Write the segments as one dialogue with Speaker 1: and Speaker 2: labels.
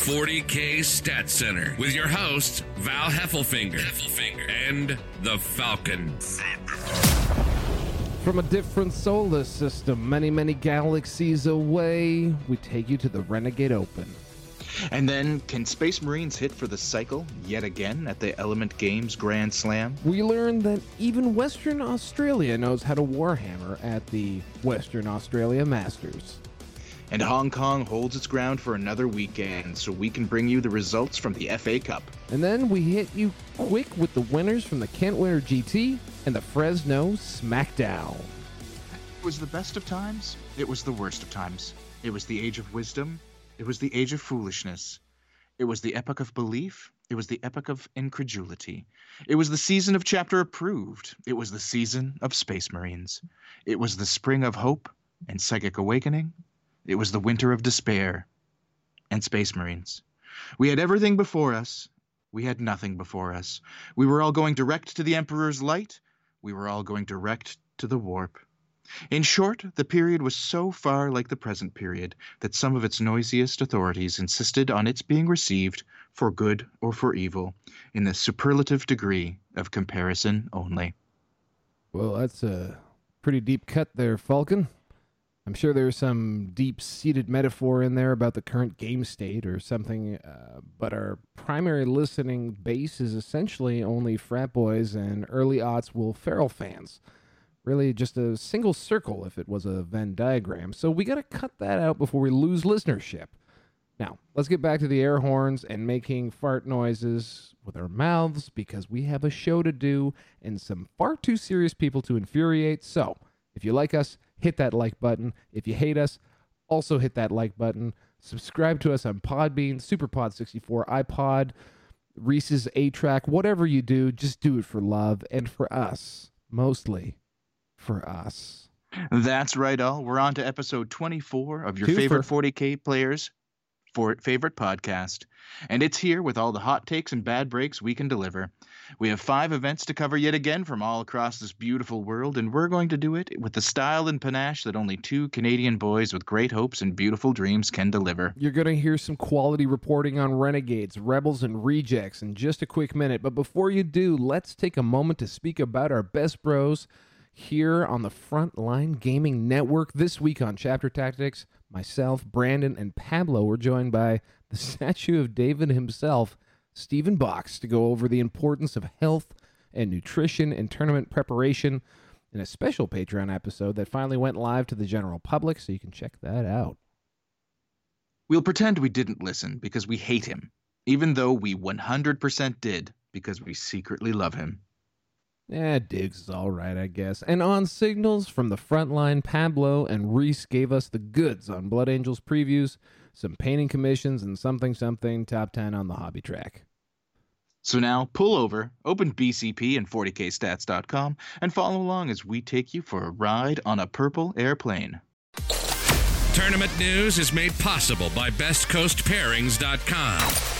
Speaker 1: 40K Stat Center with your hosts, Val Heffelfinger, Heffelfinger. and the Falcon.
Speaker 2: From a different solar system, many, many galaxies away, we take you to the Renegade Open.
Speaker 3: And then, can Space Marines hit for the cycle yet again at the Element Games Grand Slam?
Speaker 2: We learn that even Western Australia knows how to Warhammer at the Western Australia Masters.
Speaker 3: And Hong Kong holds its ground for another weekend, so we can bring you the results from the FA Cup.
Speaker 2: And then we hit you quick with the winners from the Kent Winter GT and the Fresno SmackDown.
Speaker 3: It was the best of times, it was the worst of times. It was the age of wisdom, it was the age of foolishness. It was the epoch of belief, it was the epoch of incredulity. It was the season of chapter approved, it was the season of Space Marines. It was the spring of hope and psychic awakening. It was the winter of despair and Space Marines. We had everything before us. We had nothing before us. We were all going direct to the Emperor's light. We were all going direct to the warp. In short, the period was so far like the present period that some of its noisiest authorities insisted on its being received for good or for evil in the superlative degree of comparison only.
Speaker 2: Well, that's a pretty deep cut there, Falcon. I'm sure there's some deep seated metaphor in there about the current game state or something, uh, but our primary listening base is essentially only frat boys and early aughts Will Ferrell fans. Really, just a single circle if it was a Venn diagram. So we got to cut that out before we lose listenership. Now, let's get back to the air horns and making fart noises with our mouths because we have a show to do and some far too serious people to infuriate. So, if you like us, hit that like button. If you hate us, also hit that like button. Subscribe to us on Podbean, SuperPod64, iPod, Reese's A Track, whatever you do, just do it for love and for us, mostly for us.
Speaker 3: That's right, all. We're on to episode 24 of your
Speaker 2: Twofer.
Speaker 3: favorite 40K players' for favorite podcast. And it's here with all the hot takes and bad breaks we can deliver. We have five events to cover yet again from all across this beautiful world, and we're going to do it with the style and panache that only two Canadian boys with great hopes and beautiful dreams can deliver.
Speaker 2: You're going to hear some quality reporting on renegades, rebels, and rejects in just a quick minute. But before you do, let's take a moment to speak about our best bros here on the Frontline Gaming Network. This week on Chapter Tactics, myself, Brandon, and Pablo were joined by the statue of David himself, Stephen Box, to go over the importance of health and nutrition and tournament preparation in a special Patreon episode that finally went live to the general public, so you can check that out.
Speaker 3: We'll pretend we didn't listen because we hate him, even though we 100% did because we secretly love him.
Speaker 2: Eh, Diggs is all right, I guess. And on signals from the front line, Pablo and Reese gave us the goods on Blood Angels previews, some painting commissions, and something something top 10 on the hobby track.
Speaker 3: So now pull over, open BCP and 40kstats.com, and follow along as we take you for a ride on a purple airplane.
Speaker 1: Tournament news is made possible by BestCoastPairings.com.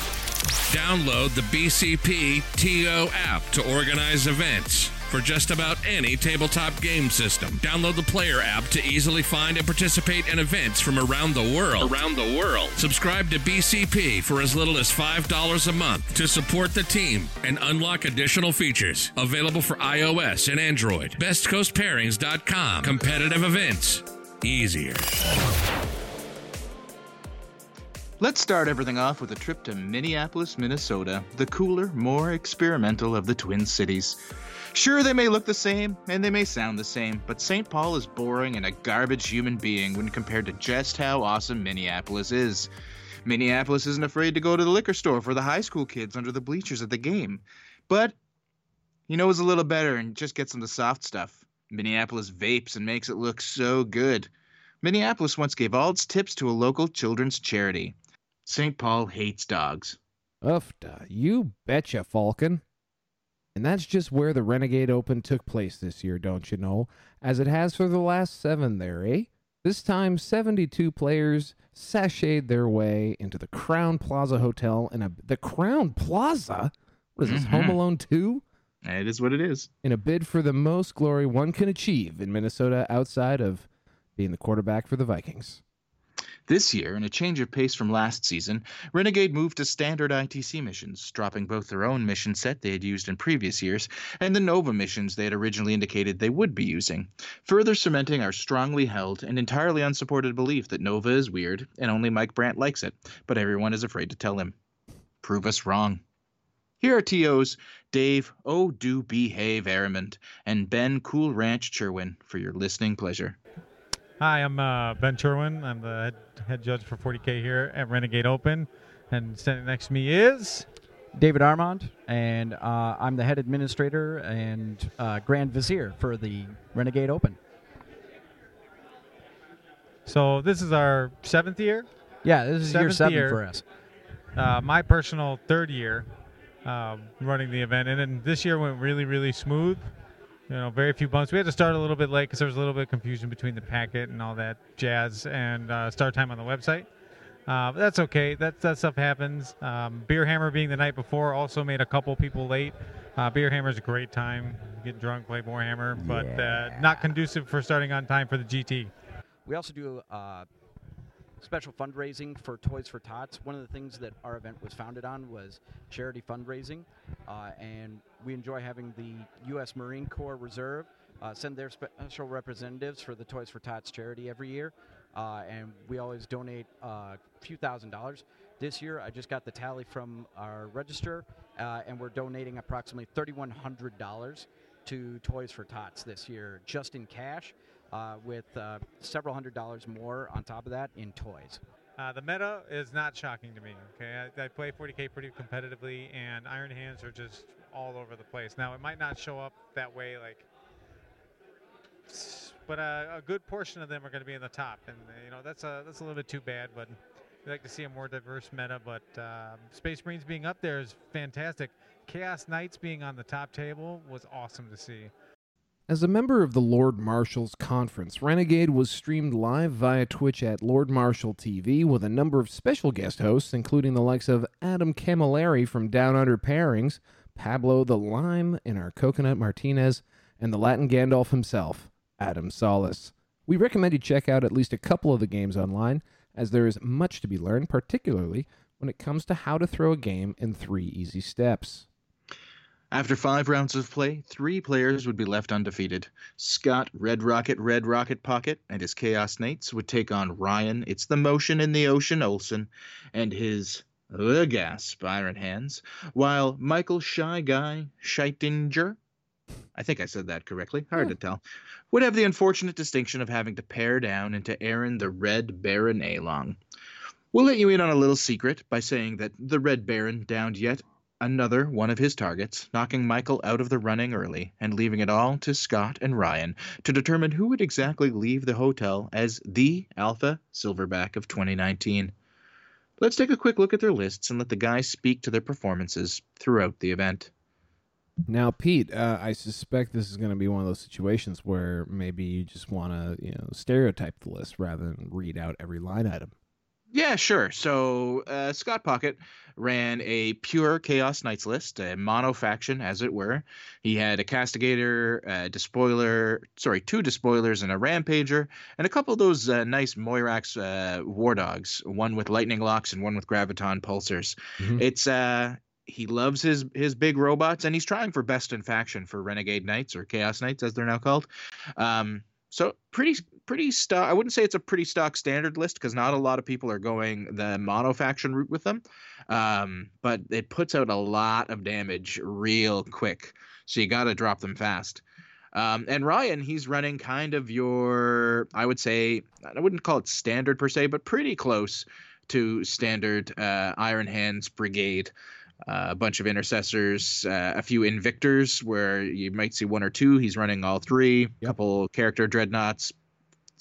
Speaker 1: Download the BCP TO app to organize events for just about any tabletop game system. Download the player app to easily find and participate in events from around the world. Around the world. Subscribe to BCP for as little as $5 a month to support the team and unlock additional features. Available for iOS and Android. BestCoastPairings.com. Competitive events. Easier.
Speaker 3: Let's start everything off with a trip to Minneapolis, Minnesota, the cooler, more experimental of the Twin Cities. Sure, they may look the same and they may sound the same, but St. Paul is boring and a garbage human being when compared to just how awesome Minneapolis is. Minneapolis isn't afraid to go to the liquor store for the high school kids under the bleachers at the game, but he knows a little better and just gets them the soft stuff. Minneapolis vapes and makes it look so good. Minneapolis once gave all its tips to a local children's charity. St. Paul hates dogs.
Speaker 2: Ufta, you betcha, Falcon. And that's just where the Renegade Open took place this year, don't you know? As it has for the last seven there, eh? This time, 72 players sashayed their way into the Crowne Plaza Hotel in a the Crowne Plaza. What is this, Home
Speaker 3: Mhm.
Speaker 2: Alone 2?
Speaker 3: It is what it is.
Speaker 2: In a bid for the most glory one can achieve in Minnesota outside of being the quarterback for the Vikings.
Speaker 3: This year, in a change of pace from last season, Renegade moved to standard ITC missions, dropping both their own mission set they had used in previous years and the Nova missions they had originally indicated they would be using, further cementing our strongly held and entirely unsupported belief that Nova is weird and only Mike Brandt likes it, but everyone is afraid to tell him. Prove us wrong. Here are TOs Dave, oh do behave, Aramond, and Ben Cool Ranch Cherwin for your listening pleasure.
Speaker 4: Hi, I'm uh, Ben Turwin. I'm the head, head judge for 40K here at Renegade Open. And standing next to me is.
Speaker 5: David Armand, and uh, I'm the head administrator and uh, Grand Vizier for the Renegade Open.
Speaker 4: So, this is our seventh year.
Speaker 5: Yeah, this is year
Speaker 4: Seventh
Speaker 5: seven
Speaker 4: year.
Speaker 5: for us.
Speaker 4: Uh, my personal third year um, running the event. And then this year went really, really smooth. You know, very few bumps. We had to start a little bit late because there was a little bit of confusion between the packet and all that jazz and uh, start time on the website. Uh, but that's okay. That that stuff happens. Um, Beer Hammer being the night before also made a couple people late. Uh, Beer Hammer's a great time. Get drunk, play more Hammer, but uh, not conducive for starting on time for the GT.
Speaker 5: We also do uh, special fundraising for Toys for Tots. One of the things that our event was founded on was charity fundraising, uh, and we enjoy having the U.S. Marine Corps Reserve uh, send their special representatives for the Toys for Tots charity every year, uh, and we always donate uh, a few thousand dollars. This year, I just got the tally from our register, uh, and we're donating approximately $3,100 to Toys for Tots this year, just in cash uh, with uh, several hundred dollars more on top of that in toys.
Speaker 4: Uh, the meta is not shocking to me. Okay, I, I play 40k pretty competitively, and Iron Hands are just all over the place. Now, it might not show up that way, like, but uh, a good portion of them are going to be in the top, and uh, you know that's a that's a little bit too bad. But we like to see a more diverse meta. But um, Space Marines being up there is fantastic. Chaos Knights being on the top table was awesome to see.
Speaker 2: As a member of the Lord Marshall's Conference, Renegade was streamed live via Twitch at Lord Marshall TV with a number of special guest hosts, including the likes of Adam Camilleri from Down Under Pairings, Pablo the Lime in our Coconut Martinez, and the Latin Gandalf himself, Adam Solis. We recommend you check out at least a couple of the games online, as there is much to be learned, particularly when it comes to how to throw a game in three easy steps.
Speaker 3: After five rounds of play, three players would be left undefeated. Scott Red Rocket Red Rocket Pocket and his Chaos Knights would take on Ryan It's the Motion in the Ocean Olsen and his the Gasp Iron Hands, while Michael Shy Guy Scheitinger, I think I said that correctly, hard to tell, would have the unfortunate distinction of having to pare down into Aaron the Red Baron Along. We'll let you in on a little secret by saying that the Red Baron downed yet another one of his targets, knocking Michael out of the running early and leaving it all to Scott and Ryan to determine who would exactly leave the hotel as the Alpha Silverback of 2019. Let's take a quick look at their lists and let the guys speak to their performances throughout the event.
Speaker 2: Now, Pete, uh, I suspect this is going to be one of those situations where maybe you just want to, you know, stereotype the list rather than read out every line item.
Speaker 3: Yeah, sure. So uh, Scott Pocket ran a pure Chaos Knights list, a mono faction, as it were. He had a Castigator, a Despoiler, sorry, two Despoilers and a Rampager, and a couple of those uh, nice Moirax uh, War Dogs, one with Lightning Locks and one with Graviton Pulsars.
Speaker 2: Mhm.
Speaker 3: It's uh, he loves his his big robots, and he's trying for best in faction for Renegade Knights or Chaos Knights, as they're now called. Um, so pretty pretty stock. I wouldn't say it's a pretty stock standard list because not a lot of people are going the mono faction route with them. Um, but it puts out a lot of damage real quick, so you got to drop them fast. Um, and Ryan, he's running kind of your, I would say, I wouldn't call it standard per se, but pretty close to standard uh, Iron Hands Brigade. Uh, a bunch of intercessors, uh, a few invictors where you might see one or two. He's running all three. A couple character dreadnoughts,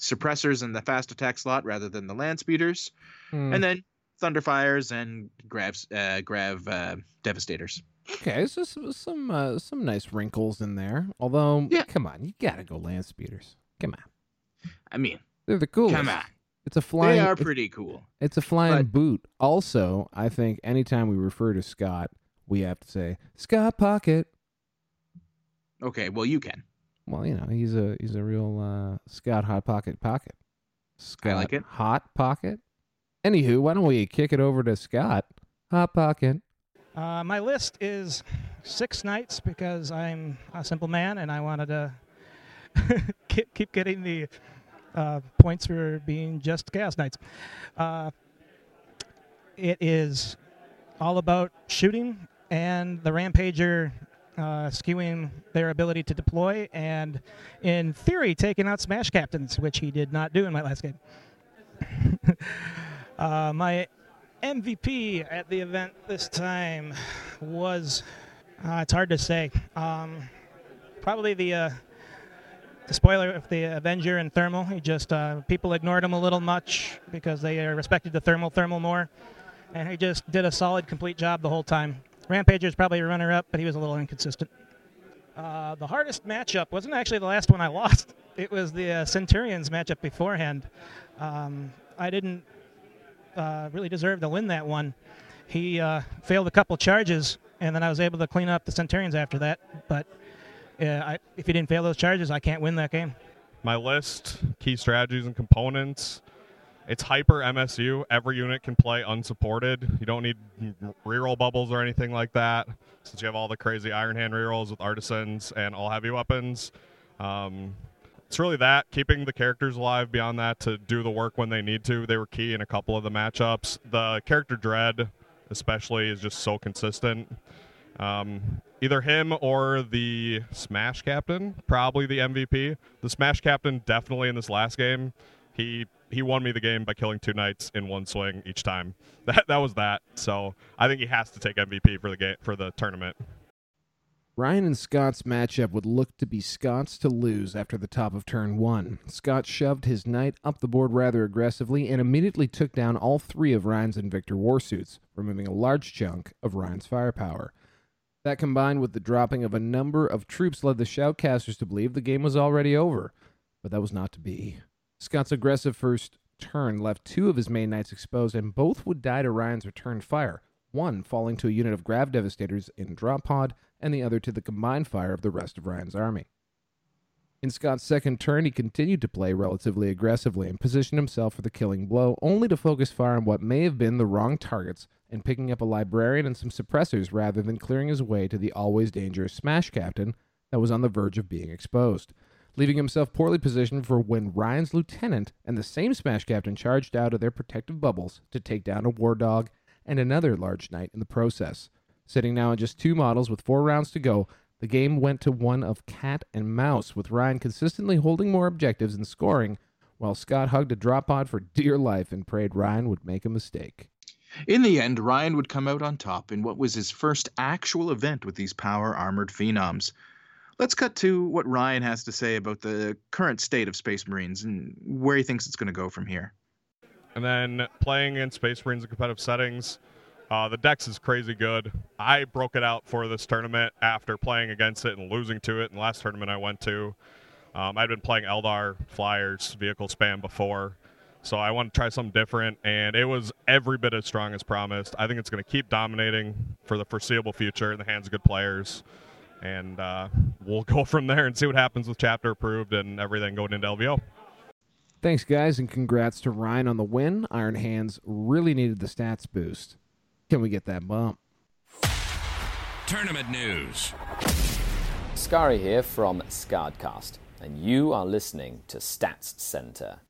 Speaker 3: suppressors in the fast attack slot rather than the land speeders,
Speaker 2: Hmm.
Speaker 3: and then Thunderfires and Gravs, uh, Grav uh, Devastators.
Speaker 2: Okay, so some some, uh, some nice wrinkles in there. Although,
Speaker 3: Yeah.
Speaker 2: come on, you gotta go land speeders. Come on,
Speaker 3: I mean,
Speaker 2: they're the coolest.
Speaker 3: come on.
Speaker 2: It's a flying.
Speaker 3: They are
Speaker 2: it's-
Speaker 3: pretty cool.
Speaker 2: It's a flying
Speaker 3: But-
Speaker 2: boot. Also, I think anytime we refer to Scott, we have to say Scott Pocket.
Speaker 3: Okay, well, you can.
Speaker 2: Well, you know, he's a he's a real uh, Scott Hot Pocket Pocket. Scott
Speaker 3: like it.
Speaker 2: Hot Pocket. Anywho, why don't we kick it over to Scott Hot Pocket?
Speaker 6: Uh, my list is six knights because I'm a simple man and I wanted to keep, keep getting the uh, points for being just gas knights. Uh, it is all about shooting and the Rampager uh, skewing their ability to deploy and, in theory, taking out Smash Captains, which he did not do in my last game. uh, my MVP at the event this time was uh, it's hard to say. Um, probably the uh, the spoiler of the Avenger and Thermal. He just uh, people ignored him a little much because they respected the Thermal Thermal more, and he just did a solid, complete job the whole time. Rampager's probably a runner-up, but he was a little inconsistent. Uh, the hardest matchup wasn't actually the last one I lost. It was the uh, Centurions matchup beforehand. Um, I didn't uh, really deserve to win that one. He uh, failed a couple charges, and then I was able to clean up the Centurions after that. But uh, I, if he didn't fail those charges, I can't win that game.
Speaker 7: my list, key strategies and components. It's hyper MSU. Every unit can play unsupported. You don't need reroll bubbles or anything like that, since you have all the crazy Iron Hand rerolls with artisans and all heavy weapons. Um, it's really that keeping the characters alive. Beyond that, to do the work when they need to. They were key in a couple of the matchups. The character dread, especially, is just so consistent. Um, either him or the Smash Captain, probably the MVP. The Smash Captain definitely in this last game. He he won me the game by killing two knights in one swing each time. That that was that. So I think he has to take MVP for the game for the tournament.
Speaker 2: Ryan and Scott's matchup would look to be Scott's to lose after the top of turn one. Scott shoved his knight up the board rather aggressively and immediately took down all three of Ryan's Invictor warsuits, removing a large chunk of Ryan's firepower. That combined with the dropping of a number of troops led the shoutcasters to believe the game was already over, but that was not to be. Scott's aggressive first turn left two of his main knights exposed, and both would die to Ryan's return fire, one falling to a unit of Grav Devastators in drop pod, and the other to the combined fire of the rest of Ryan's army. In Scott's second turn, he continued to play relatively aggressively and positioned himself for the killing blow, only to focus fire on what may have been the wrong targets and picking up a librarian and some suppressors rather than clearing his way to the always dangerous Smash Captain that was on the verge of being exposed, leaving himself poorly positioned for when Ryan's lieutenant and the same Smash Captain charged out of their protective bubbles to take down a War Dog and another large knight in the process. Sitting now at just two models with four rounds to go, the game went to one of cat and mouse, with Ryan consistently holding more objectives and scoring, while Scott hugged a drop pod for dear life and prayed Ryan would make a mistake.
Speaker 3: In the end, Ryan would come out on top in what was his first actual event with these power armored phenoms. Let's cut to what Ryan has to say about the current state of Space Marines and where he thinks it's going to go from here.
Speaker 7: And then playing in Space Marines in competitive settings, uh, the dex is crazy good. I broke it out for this tournament after playing against it and losing to it in the last tournament I went to. Um, I'd been playing Eldar Flyers vehicle spam before, so I wanted to try something different, and it was every bit as strong as promised. I think it's going to keep dominating for the foreseeable future in the hands of good players, and uh, we'll go from there and see what happens with chapter approved and everything going into LVO.
Speaker 2: Thanks, guys, and congrats to Ryan on the win. Iron Hands really needed the stats boost. Can we get that bump?
Speaker 1: Tournament news.
Speaker 8: Scary here from Scardcast, and you are listening to Stats Center.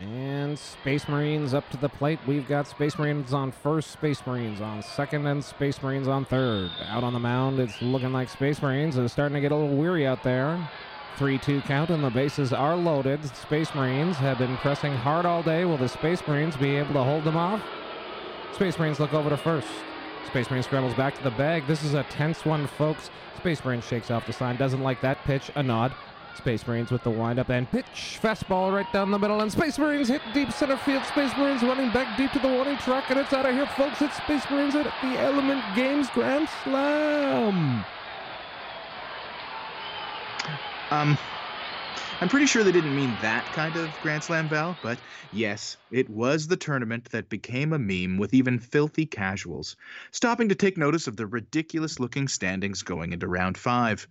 Speaker 2: And Space Marines up to the plate. We've got Space Marines on first, Space Marines on second, and Space Marines on third. Out on the mound, it's looking like Space Marines are starting to get a little weary out there. 3 2 count, and the bases are loaded. Space Marines have been pressing hard all day. Will the Space Marines be able to hold them off? Space Marines look over to first. Space Marine scrambles back to the bag. This is a tense one, folks. Space Marine shakes off the sign. Doesn't like that pitch. A nod. Space Marines with the windup and pitch. Fastball right down the middle, and Space Marines hit deep center field. Space Marines running back deep to the warning track, and it's out of here, folks. It's Space Marines at the Element Games Grand Slam.
Speaker 3: Um, I'm pretty sure they didn't mean that kind of Grand Slam, Val, but yes, it was the tournament that became a meme with even filthy casuals, stopping to take notice of the ridiculous looking standings going into round five.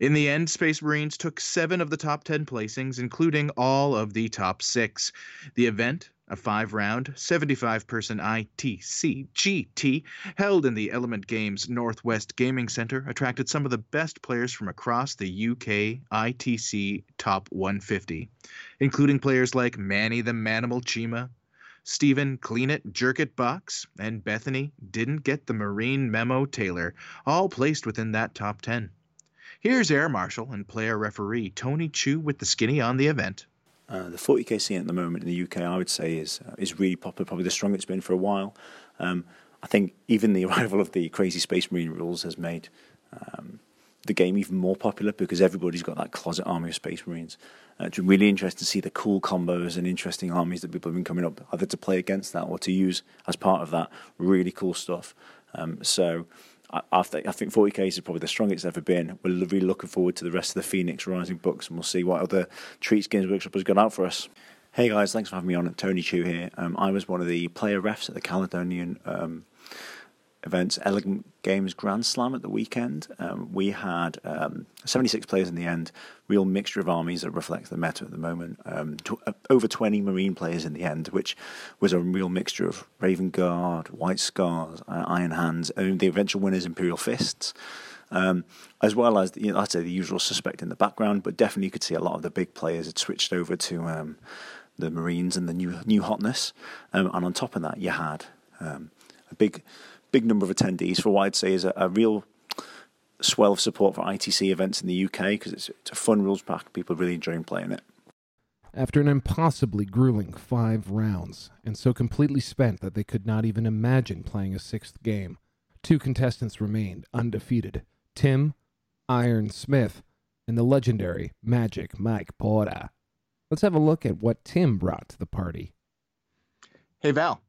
Speaker 3: In the end, Space Marines took seven of the top 10 placings, including all of the top six. The event, a five round, 75 person ITC GT held in the Element Games Northwest Gaming Center, attracted some of the best players from across the UK ITC Top 150, including players like Manny the Manimal Chima, Stephen Clean It Jerk It Box, and Bethany Didn't Get the Marine Memo Taylor, all placed within that top 10. Here's Air Marshal and player referee Tony Chu with the skinny on the event.
Speaker 9: Uh, the 40k scene at the moment in the UK, I would say, is uh, is really popular, probably the strongest it's been for a while. Um, I think even the arrival of the crazy Space Marine rules has made um, the game even more popular because everybody's got that closet army of Space Marines. Uh, it's really interesting to see the cool combos and interesting armies that people have been coming up either to play against that or to use as part of that. Really cool stuff. Um, so I, think 40k is probably the strongest it's ever been. We're really looking forward to the rest of the Phoenix Rising books, and we'll see what other treats Games Workshop has got out for us. Hey guys, thanks for having me on. Tony Chu here. Um, I was one of the player refs at the Caledonian um, events, Element Games Grand Slam at the weekend. Um, we had um, 76 players in the end, real mixture of armies that reflects the meta at the moment. Um, t- uh, over 20 Marine players in the end, which was a real mixture of Raven Guard, White Scars, uh, Iron Hands, and the eventual winners, Imperial Fists. Um, as well as, you know, I'd say the usual suspect in the background, but definitely you could see a lot of the big players had switched over to um, the Marines and the new new hotness. Um, and on top of that, you had um, a big big number of attendees for what I'd say is a, a real swell of support for ITC events in the UK because it's, it's a fun rules pack. People are really enjoying playing it.
Speaker 2: After an impossibly grueling five rounds, and so completely spent that they could not even imagine playing a sixth game, two contestants remained undefeated Tim Iron Smith and the legendary Magic Mike Porter. Let's have a look at what Tim brought to the party.
Speaker 3: Hey, Val.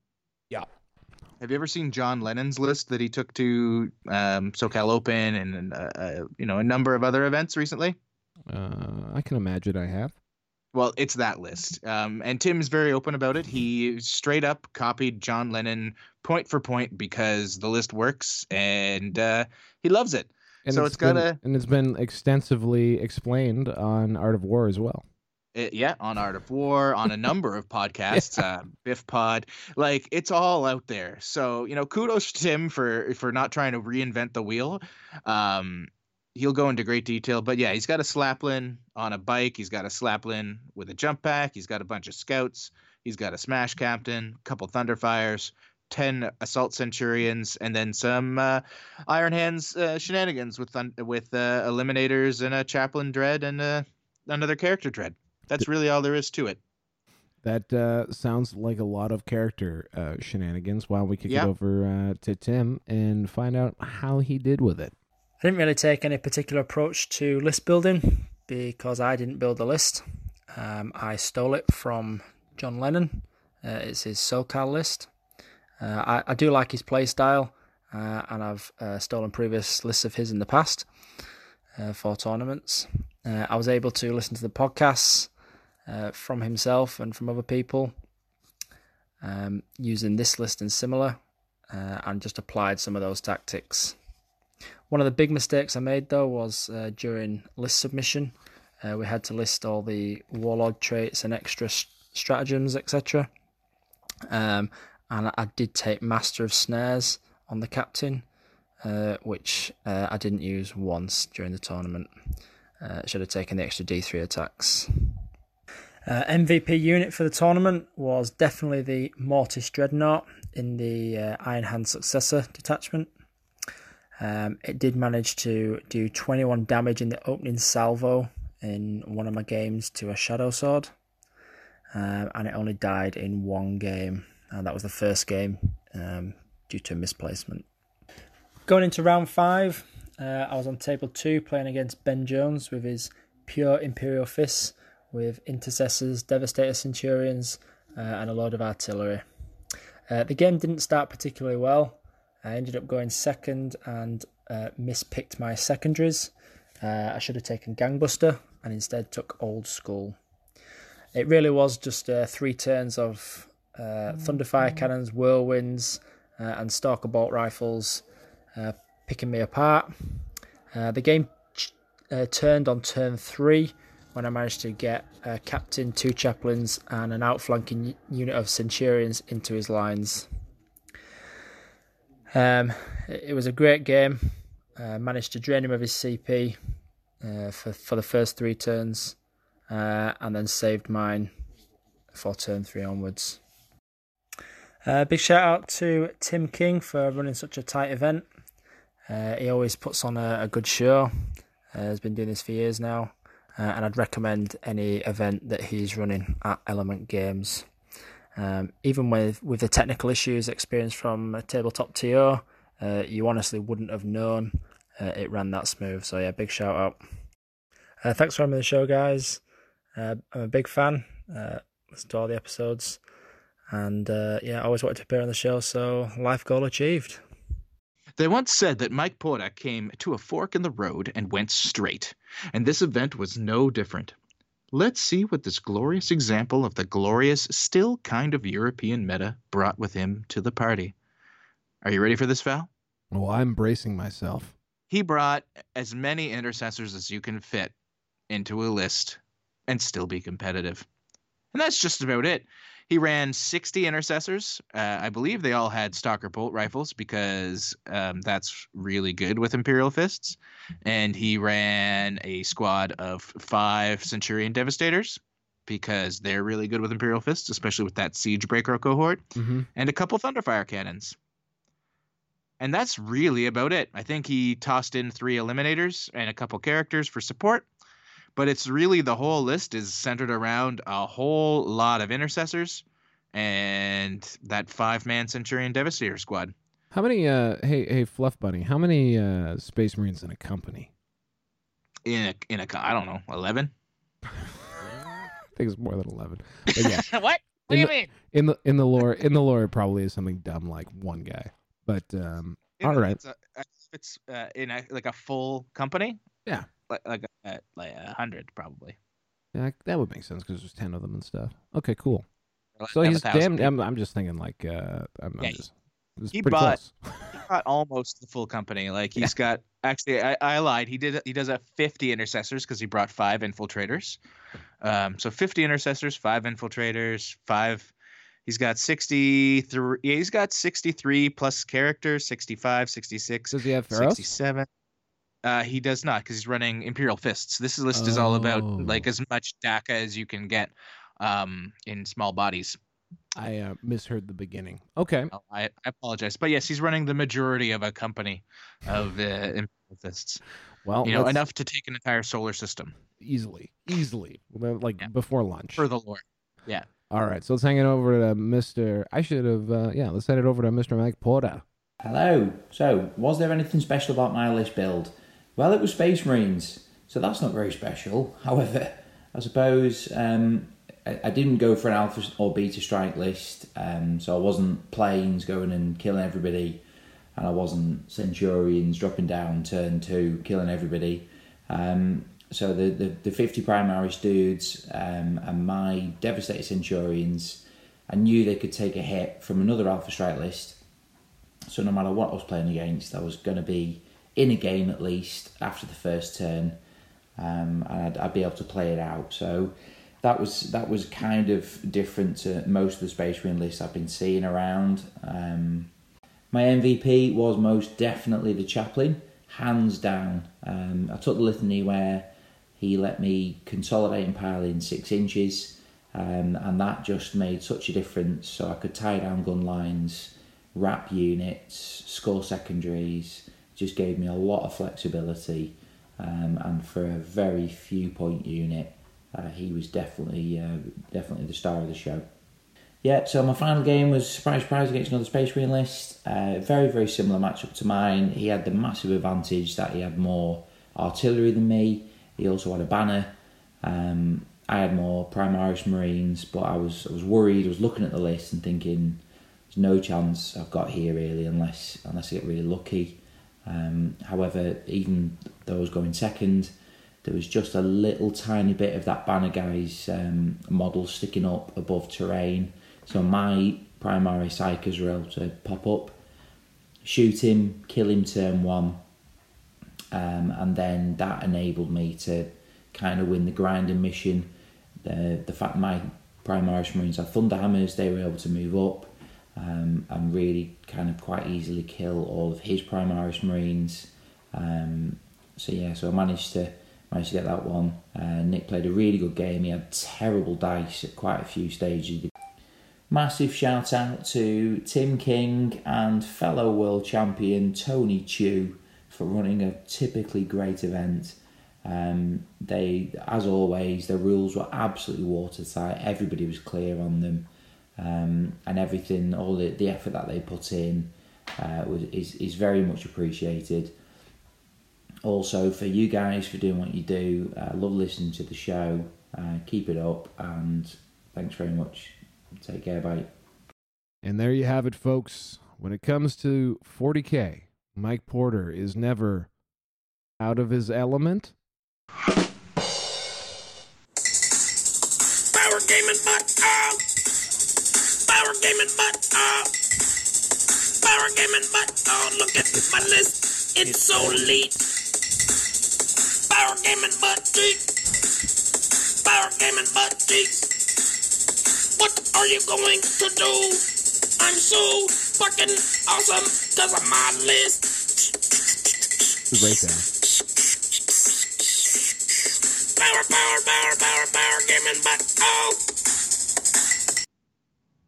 Speaker 3: Have you ever seen John Lennon's list that he took to um, SoCal Open and uh, uh, you know a number of other events recently?
Speaker 2: Uh, I can imagine I have.
Speaker 3: Well, it's that list, um, and Tim's very open about it. He straight up copied John Lennon point for point because the list works, and uh, he loves it.
Speaker 2: And
Speaker 3: so
Speaker 2: it's
Speaker 3: it's got a
Speaker 2: and it's been extensively explained on Art of War as well.
Speaker 3: Uh, yeah, on Art of War, on a number of podcasts, uh, Biff Pod, like it's all out there. So you know, kudos to Tim for for not trying to reinvent the wheel. Um, he'll go into great detail, but yeah, he's got a Slaplin on a bike. He's got a Slaplin with a jump pack. He's got a bunch of scouts. He's got a Smash Captain, a couple Thunderfires, ten Assault Centurions, and then some uh, Iron Hands uh, shenanigans with with uh, Eliminators and a Chaplain Dread and uh, another character Dread. That's really all there is to it.
Speaker 2: That uh, sounds like a lot of character uh, shenanigans. While we kick
Speaker 3: Yeah.
Speaker 2: it over uh, to Tim and find out how he did with it.
Speaker 10: I didn't really take any particular approach to list building because I didn't build the list. Um, I stole it from John Lennon. Uh, it's his SoCal list. Uh, I, I do like his play style, uh, and I've uh, stolen previous lists of his in the past uh, for tournaments. Uh, I was able to listen to the podcasts uh, from himself and from other people um, using this list and similar, uh, and just applied some of those tactics. One of the big mistakes I made though was uh, during list submission. Uh, we had to list all the warlord traits and extra stratagems, etc. Um, and I did take Master of Snares on the captain, uh, which uh, I didn't use once during the tournament. Should have taken the extra D3 attacks. Uh, MVP unit for the tournament was definitely the Mortis Dreadnought in the uh, Iron Hand Successor detachment. Um, it did manage to do 21 damage in the opening salvo in one of my games to a Shadow Sword, um, and it only died in one game, and that was the first game um, due to a misplacement. Going into round five, uh, I was on table two playing against Ben Jones with his pure Imperial Fists with Intercessors, Devastator Centurions, uh, and a load of artillery. Uh, the game didn't start particularly well. I ended up going second and uh, mispicked my secondaries. Uh, I should have taken Gangbuster and instead took Old School. It really was just uh, three turns of uh, Thunderfire cannons, whirlwinds, uh, and Stalker bolt rifles uh, picking me apart. Uh, the game ch- uh, turned on turn three when I managed to get a captain, two chaplains, and an outflanking unit of centurions into his lines. Um, it, was a great game. Uh, managed to drain him of his CP uh, for for the first three turns, uh, and then saved mine for turn three onwards. Uh, big shout out to Tim King for running such a tight event. Uh, he always puts on a, a good show. Uh, has been doing this for years now, uh, and I'd recommend any event that he's running at Element Games. Um, even with with the technical issues experienced from Tabletop TO, uh, you honestly wouldn't have known uh, it ran that smooth. So yeah, big shout out. Uh, thanks for having me on the show, guys. Uh, I'm a big fan. Uh, listen to all the episodes, and yeah, I always wanted to appear on the show. So life goal achieved.
Speaker 3: They once said that Mike Porter came to a fork in the road and went straight, and this event was no different. Let's see what this glorious example of the glorious, still kind of European meta brought with him to the party. Are you ready for this, Val?
Speaker 2: Well, I'm bracing myself.
Speaker 3: He brought as many intercessors as you can fit into a list and still be competitive. And that's just about it. He ran 60 intercessors. Uh, I believe they all had Stalker bolt rifles because um, that's really good with Imperial Fists. And he ran a squad of five Centurion Devastators because they're really good with Imperial Fists, especially with that Siege Breaker cohort,
Speaker 2: Mm-hmm.
Speaker 3: and a couple Thunderfire cannons. And that's really about it. I think he tossed in three Eliminators and a couple characters for support but it's really the whole list is centered around a whole lot of intercessors and that five man Centurion Devastator squad.
Speaker 2: How many? Uh, hey, hey, Fluff Bunny. How many uh, Space Marines in a company?
Speaker 3: In a in a I don't know eleven.
Speaker 2: I think it's more than eleven. But yeah,
Speaker 3: what?
Speaker 2: in do you the, mean? In the in the lore, in the lore, it probably is something dumb like one guy. But um,
Speaker 3: You
Speaker 2: all
Speaker 3: know,
Speaker 2: right.
Speaker 3: It's, a, it's uh, in a, like a full company.
Speaker 2: Yeah.
Speaker 3: Like like a, like a hundred probably.
Speaker 2: Yeah, that would make sense because there's ten of them and stuff. Okay, cool. So he's damn. I'm, I'm just thinking like uh, I'm,
Speaker 3: Yeah,
Speaker 2: I'm just.
Speaker 3: He bought- he bought almost the full company. Like he's got actually I, I lied. He did he does have 50 intercessors because he brought five infiltrators. Um, so 50 intercessors, five infiltrators, five. He's got 63. Yeah, he's got 63 plus characters, 65, 66,
Speaker 2: Does he have Pharaohs?
Speaker 3: 67. Uh, he does not because he's running Imperial Fists. This list is all about
Speaker 2: Oh.
Speaker 3: like as much dakka as you can get um, in small bodies.
Speaker 2: I uh, misheard the beginning. Okay.
Speaker 3: Oh, I, I apologize, but yes, he's running the majority of a company of uh, Imperial Fists.
Speaker 2: Well,
Speaker 3: you know,
Speaker 2: let's-
Speaker 3: enough to take an entire solar system
Speaker 2: easily, easily, Well, like before lunch.
Speaker 3: for the Lord. Yeah.
Speaker 2: All right, so let's hang it over to Mister. I should have. Uh, yeah, let's send it over to Mister Mike Porter.
Speaker 11: Hello. So, was there anything special about my list build? Well, it was Space Marines, so that's not very special. However, I suppose um, I, I didn't go for an Alpha or Beta Strike list, um, so I wasn't planes going and killing everybody, and I wasn't Centurions dropping down turn two, killing everybody. Um, so the, the, the 50 Primaris dudes um, and my Devastator Centurions, I knew they could take a hit from another Alpha Strike list. So no matter what I was playing against, I was going to be in a game at least after the first turn, um, and I'd, I'd be able to play it out. So that was that was kind of different to most of the Space Marine lists I've been seeing around. Um, my MVP was most definitely the Chaplain, hands down. Um, I took the litany where he let me consolidate and pile in six inches, um, and that just made such a difference. So I could tie down gun lines, wrap units, score secondaries. Just gave me a lot of flexibility, um, and for a very few point unit, uh, he was definitely uh, definitely the star of the show. Yeah, so my final game was surprise, surprise against another Space Marine list. Uh, very, very similar matchup to mine. He had the massive advantage that he had more artillery than me, He also had a banner. Um, I had more Primaris Marines, but I was I was worried. I was looking at the list and thinking, there's no chance I've got here really, unless unless I get really lucky. Um, however, even was going second, there was just a little tiny bit of that banner guy's um, model sticking up above terrain. So my primary psychers were able to pop up, shoot him, kill him turn one, um, and then that enabled me to kind of win the grinding mission. The the fact my Primaris Marines had Thunder Hammers, they were able to move up um, and really kind of quite easily kill all of his Primaris Marines. Um, so yeah, so I managed to managed to get that one. Uh, Nick played a really good game. He had terrible dice at quite a few stages. Massive shout out to Tim King and fellow world champion Tony Chu for running a typically great event. Um, they, as always, the rules were absolutely watertight. Everybody was clear on them, um, and everything, all the, the effort that they put in, uh, was is is very much appreciated. Also, for you guys for doing what you do, uh, love listening to the show. Uh, keep it up, and thanks very much. Take care, bye.
Speaker 2: And there you have it, folks. When it comes to 40K, Mike Porter is never out of his element.
Speaker 12: Power gaming butt up. Power gaming butt up. Power gaming butt oh look at my list. It's so elite. Power gaming butt cheeks. Power gaming butt cheeks. What are you going to do? I'm so fucking awesome because of my list.
Speaker 2: Right there.
Speaker 12: Power, power, power, power, power gaming butt oh.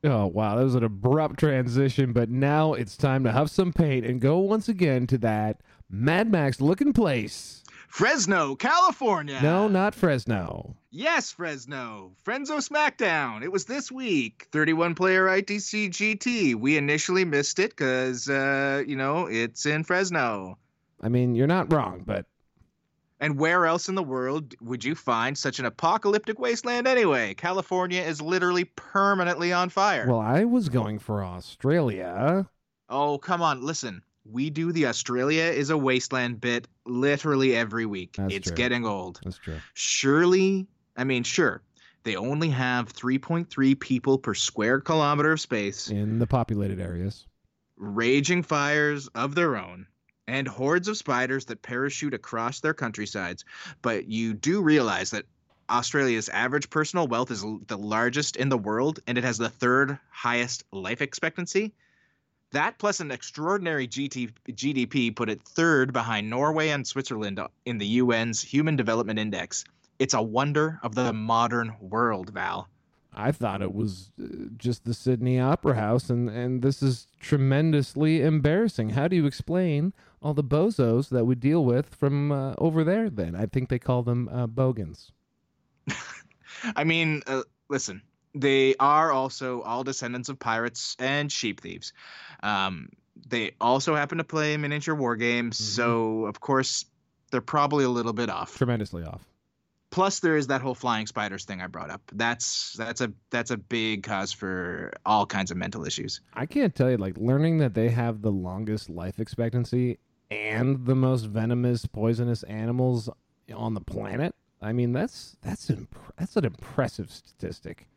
Speaker 2: Oh, wow. That was an abrupt transition, but now it's time to huff some paint and go once again to that Mad Max looking place.
Speaker 3: Fresno, California.
Speaker 2: No, not Fresno.
Speaker 3: Yes, Fresno. Frenzo SmackDown. It was this week. 31 player ITC GT. We initially missed it because, uh, you know, it's in Fresno.
Speaker 2: I mean, you're not wrong, but
Speaker 3: And where else in the world would you find such an apocalyptic wasteland anyway? California is literally permanently on fire.
Speaker 2: well, I was going for Australia.
Speaker 3: Oh, come on. Listen, we do the Australia is a wasteland bit literally every week.
Speaker 2: That's
Speaker 3: it's
Speaker 2: true.
Speaker 3: getting old.
Speaker 2: That's true.
Speaker 3: Surely, I mean, sure, they only have 3.3 people per square kilometer of space,
Speaker 2: In the populated areas.
Speaker 3: raging fires of their own, and hordes of spiders that parachute across their countrysides. But you do realize that Australia's average personal wealth is the largest in the world, and it has the third highest life expectancy. That plus an extraordinary GT, GDP put it third behind Norway and Switzerland in the UN's Human Development Index. It's a wonder of the modern world, Val.
Speaker 2: I thought it was uh, just the Sydney Opera House, and, and this is tremendously embarrassing. How do you explain all the bozos that we deal with from uh, over there then? I think they call them uh, bogans.
Speaker 3: I mean, uh, listen, they are also all descendants of pirates and sheep thieves. Um, they also happen to play miniature war games, so of course they're probably a little bit off.
Speaker 2: Tremendously off.
Speaker 3: Plus, there is that whole flying spiders thing I brought up. That's that's a that's a big cause for all kinds of mental issues.
Speaker 2: I can't tell you, like, learning that they have the longest life expectancy and the most venomous, poisonous animals on the planet. I mean, that's that's imp- that's an impressive statistic.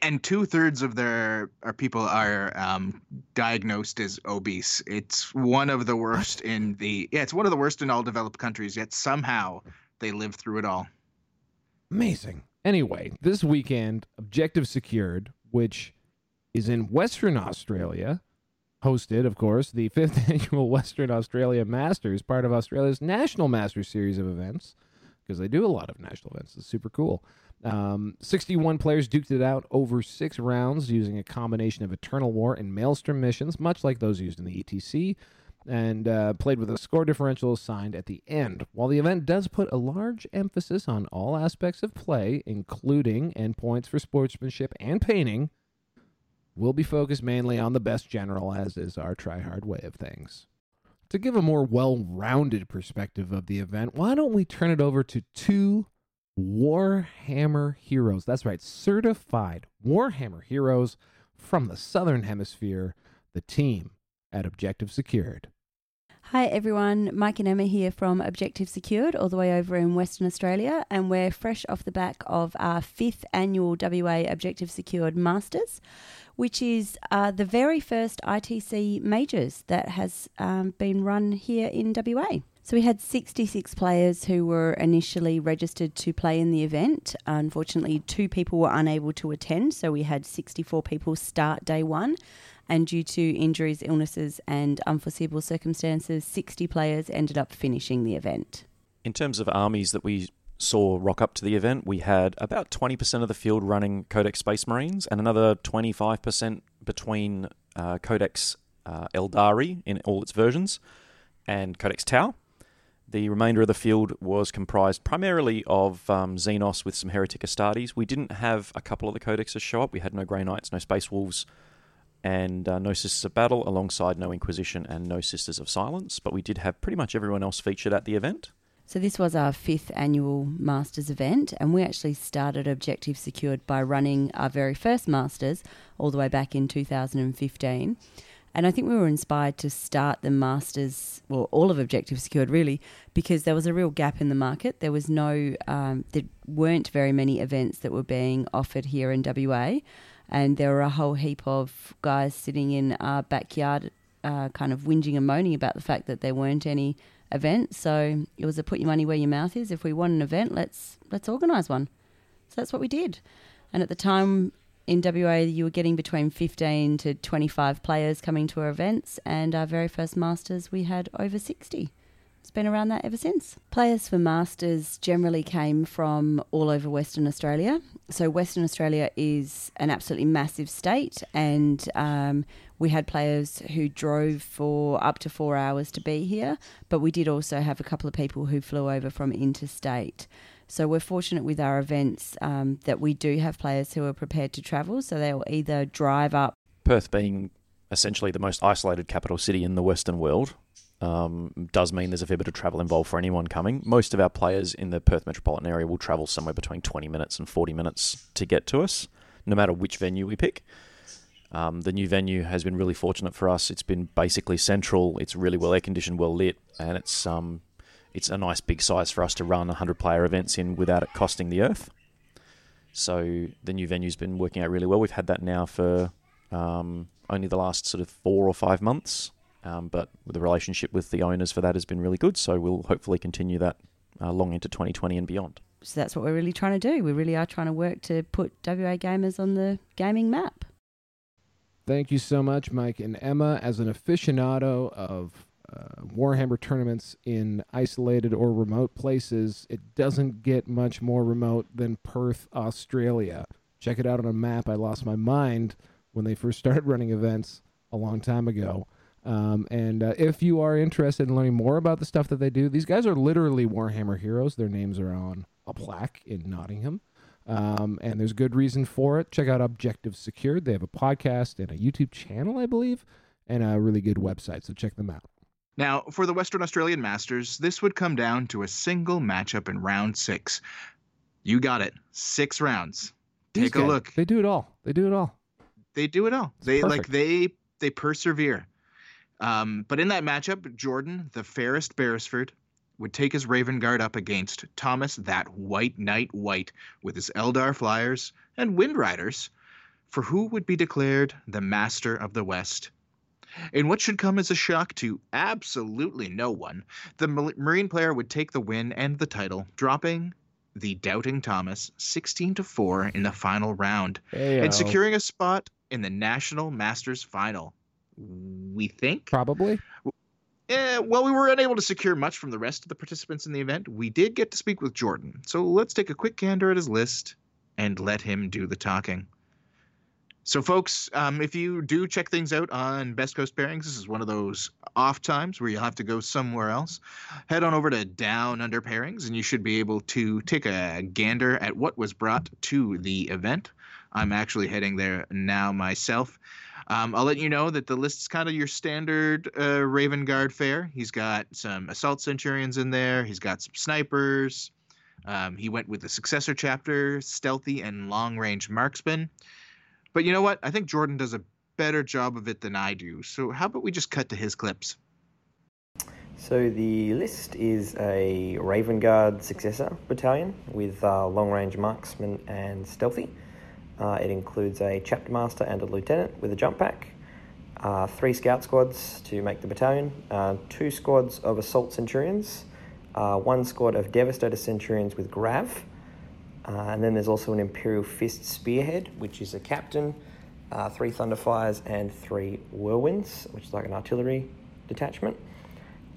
Speaker 3: And two thirds of their our people are um, diagnosed as obese. It's one of the worst in the yeah, it's one of the worst in all developed countries. Yet somehow they live through it all.
Speaker 2: Amazing. Anyway, this weekend, Objective Secured, which is in Western Australia, hosted, of course, the fifth annual Western Australia Masters, part of Australia's National Masters series of events, because they do a lot of national events. It's super cool. Um, 61 players duked it out over six rounds using a combination of Eternal War and Maelstrom missions, much like those used in the ETC and uh, played with a score differential assigned at the end. While the event does put a large emphasis on all aspects of play, including endpoints for sportsmanship and painting, we'll be focused mainly on the best general, as is our tryhard way of things. to give a more well rounded perspective of the event, why don't we turn it over to two Warhammer heroes? That's right, certified Warhammer heroes from the Southern Hemisphere, the team at Objective Secured.
Speaker 13: Hi everyone, Mike and Emma here from Objective Secured, all the way over in Western Australia, and we're fresh off the back of our fifth annual WA Objective Secured Masters, which is uh, the very first ITC majors that has um, been run here in WA. So we had 66 players who were initially registered to play in the event. Unfortunately, two people were unable to attend, so we had 64 people start day one and due to injuries, illnesses, and unforeseeable circumstances, 60 players ended up finishing the event.
Speaker 14: In terms of armies that we saw rock up to the event, we had about 20% of the field running Codex Space Marines and another 25% between uh, Codex uh, Aeldari in all its versions and Codex Tau. The remainder of the field was comprised primarily of um, Xenos with some Heretic Astartes. We didn't have a couple of the codexes show up. We had no Grey Knights, no Space Wolves, and uh, no Sisters of Battle, alongside no Inquisition and no Sisters of Silence. But we did have pretty much everyone else featured at the event.
Speaker 13: So, this was our fifth annual Masters event, and we actually started Objective Secured by running our very first Masters all the way back in 2015. And I think we were inspired to start the Masters, well, all of Objective Secured really, because there was a real gap in the market. There was no, um, there weren't very many events that were being offered here in WA and there were a whole heap of guys sitting in our backyard, uh, kind of whinging and moaning about the fact that there weren't any events. So it was a put your money where your mouth is. If we want an event, let's let's organise one. So that's what we did. And at the time in WA, you were getting between 15 to 25 players coming to our events, and our very first Masters, we had over 60. It's been around that ever since. Players for Masters generally came from all over Western Australia. So, Western Australia is an absolutely massive state, and um, we had players who drove for up to four hours to be here, but we did also have a couple of people who flew over from interstate. So we're fortunate with our events um, that we do have players who are prepared to travel. So they'll either drive up.
Speaker 14: Perth being essentially the most isolated capital city in the Western world, um, does mean there's a fair bit of travel involved for anyone coming. Most of our players in the Perth metropolitan area will travel somewhere between 20 minutes and 40 minutes to get to us, no matter which venue we pick. Um, the new venue has been really fortunate for us. It's been basically central. It's really well air conditioned, well lit, and it's um, it's a nice big size for us to run 100 player events in without it costing the earth. So the new venue's been working out really well. We've had that now for um, only the last sort of four or five months. Um, but the relationship with the owners for that has been really good. So we'll hopefully continue that uh, long into 2020 and beyond.
Speaker 13: So that's what we're really trying to do. We really are trying to work to put WA gamers on the gaming map.
Speaker 2: Thank you so much, Mike and Emma. As an aficionado of uh, Warhammer tournaments in isolated or remote places, it doesn't get much more remote than Perth, Australia. Check it out on a map. I lost my mind when they first started running events a long time ago. Um, and uh, if you are interested in learning more about the stuff that they do, these guys are literally Warhammer heroes. Their names are on a plaque in Nottingham. Um, and there's good reason for it. Check out Objective Secured. They have a podcast and a YouTube channel, I believe, and a really good website. So check them out.
Speaker 3: Now, for the Western Australian Masters, this would come down to a single matchup in round six. You got it. Six rounds. Take a look.
Speaker 2: They do it all. They do it all.
Speaker 3: They do it all. It's they perfect. like they they persevere. Um, but in that matchup, Jordan, the fairest Beresford, would take his Raven Guard up against Thomas, that White Knight White, with his Eldar Flyers and Wind Riders, for who would be declared the Master of the West. In what should come as a shock to absolutely no one, the Marine player would take the win and the title, dropping the Doubting Thomas 16 to 4 in the final round
Speaker 2: Hey-o.
Speaker 3: and securing a spot in the National Masters final. We think.
Speaker 2: Probably.
Speaker 3: Yeah, well, we were unable to secure much from the rest of the participants in the event. We did get to speak with Jordan, so let's take a quick gander at his list and let him do the talking. So, folks, um, if you do check things out on Best Coast Pairings, this is one of those off times where you'll have to go somewhere else. Head on over to Down Under Pairings, and you should be able to take a gander at what was brought to the event. I'm actually heading there now myself. Um, I'll let you know that the list is kind of your standard uh, Raven Guard fare. He's got some assault centurions in there. He's got some snipers. Um, he went with the successor chapter, stealthy and long range marksman. But you know what? I think Jordan does a better job of it than I do. So how about we just cut to his clips?
Speaker 15: So the list is a Raven Guard successor battalion with uh, long range marksman and stealthy. Uh, it includes a chapter master and a lieutenant with a jump pack, uh, three scout squads to make the battalion, uh, two squads of assault centurions, uh, one squad of devastator centurions with grav, uh, and then there's also an imperial fist spearhead, which is a captain, uh, three thunderfires, and three whirlwinds, which is like an artillery detachment.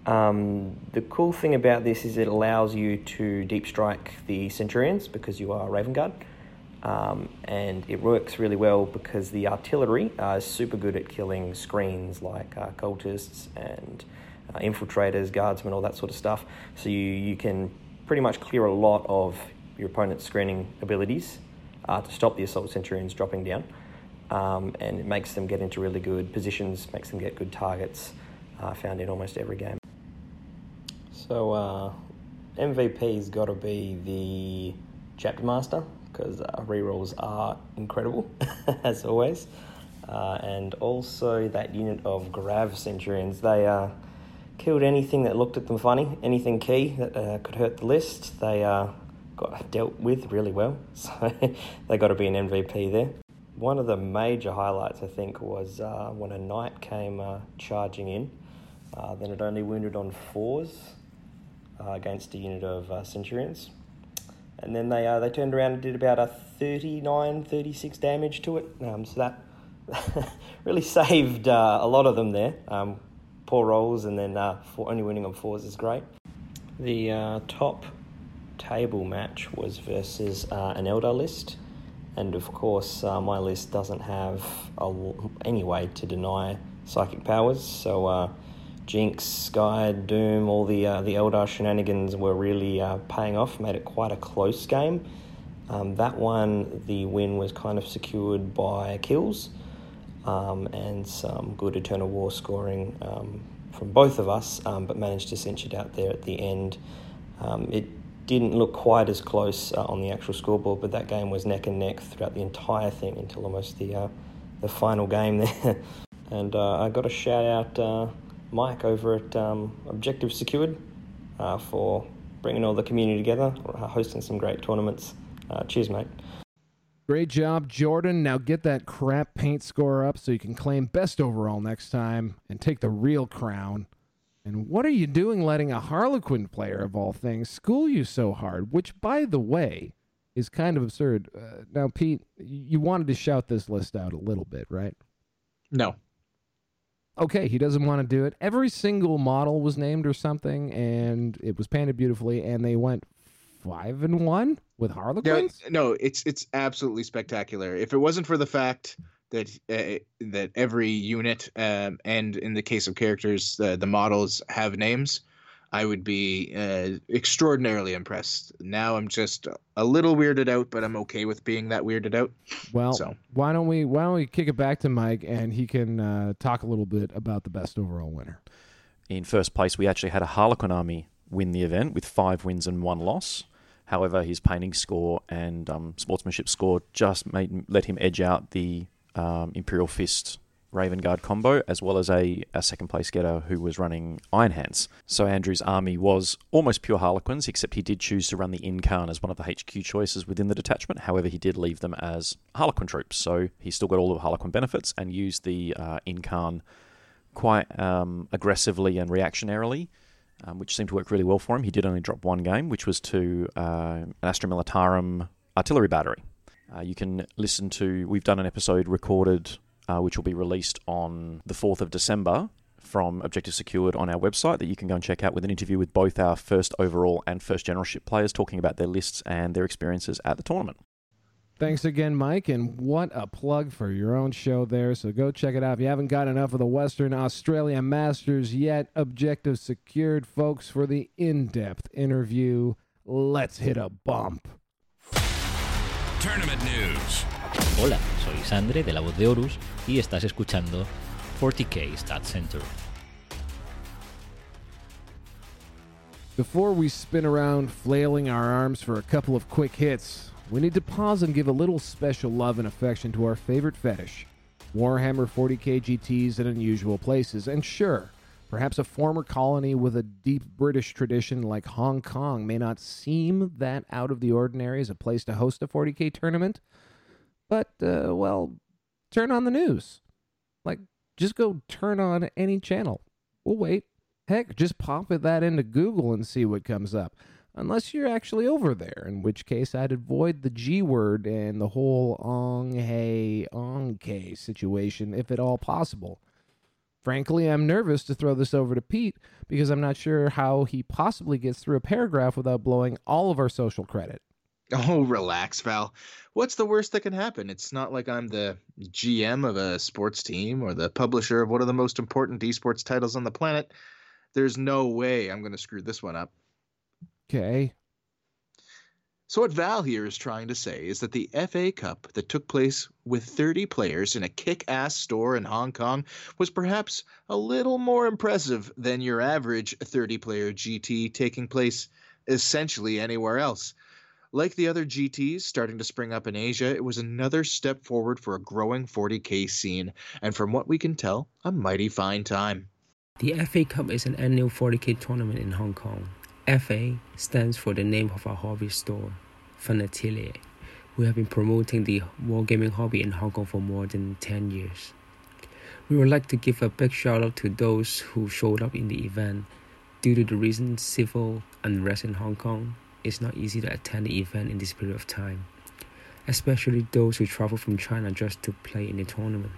Speaker 15: Um, the cool thing about this is it allows you to deep strike the centurions because you are Raven Guard. Um, and it works really well because the artillery uh, is super good at killing screens like uh, cultists and uh, infiltrators, guardsmen, all that sort of stuff. So you, you can pretty much clear a lot of your opponent's screening abilities uh, to stop the assault centurions dropping down. Um, and it makes them get into really good positions, makes them get good targets uh, found in almost every game. So uh, MVP's got to be the chapter master because uh, rerolls are incredible as always, uh, and also that unit of Grav Centurions. They uh, killed anything that looked at them funny, anything key that uh, could hurt the list. They uh, got dealt with really well, so they got to be an MVP there. One of the major highlights, I think, was uh, when a knight came charging in. then it only wounded on fours uh, against a unit of uh, Centurions. And then they, uh, they turned around and did about a 39, 36 damage to it. Um, so that really saved uh, a lot of them there. Um, poor rolls, and then uh, four, only winning on fours is great. The uh, top table match was versus an Eldar list. And of course, my list doesn't have a, any way to deny psychic powers. So Jinx, Sky, Doom, all the uh, the Eldar shenanigans were really uh, paying off, made it quite a close game. Um, that one, the win was kind of secured by kills um, and some good Eternal War scoring um, from both of us, um, but managed to cinch it out there at the end. Um, it didn't look quite as close uh, on the actual scoreboard, but that game was neck and neck throughout the entire thing until almost the uh, the final game there. and uh, I got a shout out uh, Mike over at um, Objective Secured uh, for bringing all the community together, uh, hosting some great tournaments. Uh, cheers, mate.
Speaker 2: Great job, Jordan. Now get that crap paint score up so you can claim best overall next time and take the real crown. And what are you doing letting a Harlequin player, of all things, school you so hard? Which, by the way, is kind of absurd. Uh, now, Pete, you wanted to shout this list out a little bit, right?
Speaker 3: No
Speaker 2: okay, he doesn't want to do it. Every single model was named or something, and it was painted beautifully, and they went five and one with Harlequins.
Speaker 3: No, no, it's it's absolutely spectacular. If it wasn't for the fact that uh, that every unit um, and in the case of characters, uh, the models have names, I would be uh, extraordinarily impressed. Now I'm just a little weirded out, but I'm okay with being that weirded out.
Speaker 2: Well,
Speaker 3: so.
Speaker 2: why don't we why don't we kick it back to Mike and he can uh, talk a little bit about the best overall winner.
Speaker 14: In first place, we actually had a Harlequin army win the event with five wins and one loss. However, his painting score and um, sportsmanship score just made let him edge out the um, Imperial Fist Raven Guard combo, as well as a, a second place getter who was running Iron Hands. So Andrew's army was almost pure Harlequins, except he did choose to run the Yncarne as one of the HQ choices within the detachment. However, he did leave them as Harlequin troops, so he still got all the Harlequin benefits and used the uh, Yncarne quite um, aggressively and reactionarily. Um, which seemed to work really well for him. He did only drop one game, which was to uh, an Astra Militarum artillery battery. Uh, you can listen to, we've done an episode recorded uh, which will be released on the 4th of December from Objective Secured on our website that you can go and check out with an interview with both our first overall and first generalship players talking about their lists and their experiences at the tournament.
Speaker 2: Thanks again, Mike, and what a plug for your own show there. So go check it out. If you haven't got enough of the Western Australia Masters yet, Objective Secured, folks, for the in depth interview. Let's hit a bump.
Speaker 1: Tournament news
Speaker 16: Hola, soy Sandre de la voz de Horus y estás escuchando 40k Stat Center.
Speaker 2: Before we spin around flailing our arms for a couple of quick hits, we need to pause and give a little special love and affection to our favorite fetish Warhammer 40k GTs in unusual places. And sure, perhaps a former colony with a deep British tradition like Hong Kong may not seem that out of the ordinary as a place to host a 40k tournament, but, uh, well, turn on the news. Like, just go turn on any channel. We'll wait. Heck, just pop it that into Google and see what comes up. Unless you're actually over there, in which case I'd avoid the G word and the whole ong hey onk situation if at all possible. Frankly, I'm nervous to throw this over to Pete because I'm not sure how he possibly gets through a paragraph without blowing all of our social credit.
Speaker 3: Oh, relax, Val. What's the worst that can happen? It's not like I'm the GM of a sports team or the publisher of one of the most important esports titles on the planet. There's no way I'm going to screw this one up.
Speaker 2: Okay.
Speaker 3: So, what Val here is trying to say is that the FA Cup that took place with 30 players in a kick ass store in Hong Kong was perhaps a little more impressive than your average 30 player GT taking place essentially anywhere else. Like the other GTs starting to spring up in Asia, it was another step forward for a growing 40k scene, and from what we can tell, a mighty fine time.
Speaker 17: The FA Cup is an annual 40k tournament in Hong Kong. FA stands for the name of our hobby store, Fun Atelier. We have been promoting the wargaming hobby in Hong Kong for more than 10 years. We would like to give a big shout out to those who showed up in the event. Due to the recent civil unrest in Hong Kong, it's not easy to attend the event in this period of time, especially those who travel from China just to play in the tournament.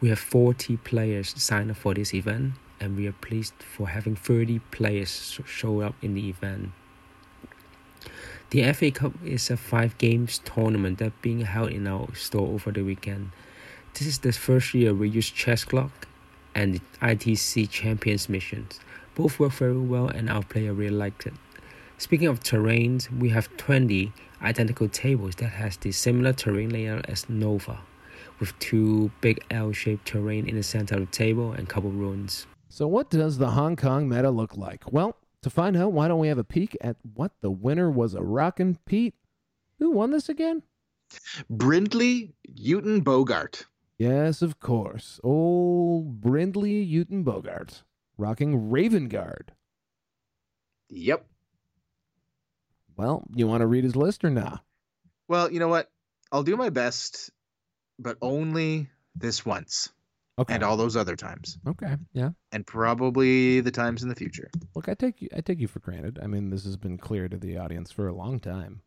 Speaker 17: We have 40 players sign up for this event, and we are pleased for having 30 players show up in the event. The FA Cup is a five games tournament that being held in our store over the weekend. This is the first year we use chess clock and the ITC Champions missions. Both work very well and our player really liked it. Speaking of terrains, we have 20 identical tables that has the similar terrain layout as Nova, with two big L-shaped terrain in the center of the table and couple ruins.
Speaker 2: So, what does the Hong Kong meta look like? Well, to find out, why don't we have a peek at what the winner was a rockin' Pete? Who won this again?
Speaker 3: Brindley Uten Bogart.
Speaker 2: Yes, of course. Old Brindley Uten Bogart, rocking Raven Guard.
Speaker 3: Yep.
Speaker 2: Well, you want to read his list or not?
Speaker 3: Well, you know what? I'll do my best, but only this once.
Speaker 2: Okay.
Speaker 3: And all those other times.
Speaker 2: Okay. Yeah.
Speaker 3: And probably the times in the future.
Speaker 2: Look, I take you I take you for granted. I mean, this has been clear to the audience for a long time.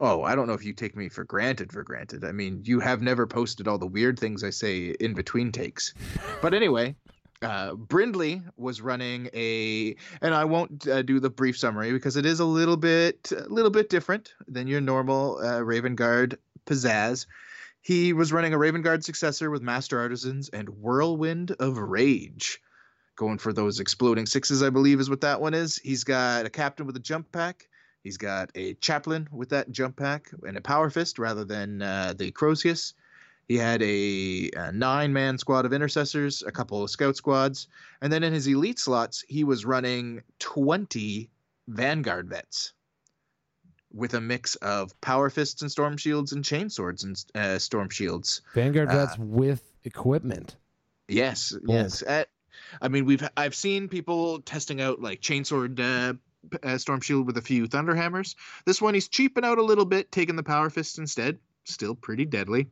Speaker 3: Oh, I don't know if you take me for granted for granted. I mean, you have never posted all the weird things I say in between takes. But anyway, uh, Brindley was running a, and I won't uh, do the brief summary because it is a little bit, a little bit different than your normal uh, Raven Guard pizzazz. He was running a Raven Guard successor with Master Artisans and Whirlwind of Rage. Going for those exploding sixes, I believe, is what that one is. He's got a captain with a jump pack. He's got a chaplain with that jump pack and a power fist rather than uh, the Crozius. He had a, a nine man squad of intercessors, a couple of scout squads, and then in his elite slots, he was running 20 Vanguard vets with a mix of power fists and storm shields and chain swords and uh, storm shields.
Speaker 2: Vanguard
Speaker 3: Uh,
Speaker 2: vets with equipment.
Speaker 3: Yes, yes. At, I mean, we've I've seen people testing out like chainsword uh, uh, storm shield with a few thunder hammers. This one he's cheaping out a little bit, taking the power fist instead. Still pretty deadly.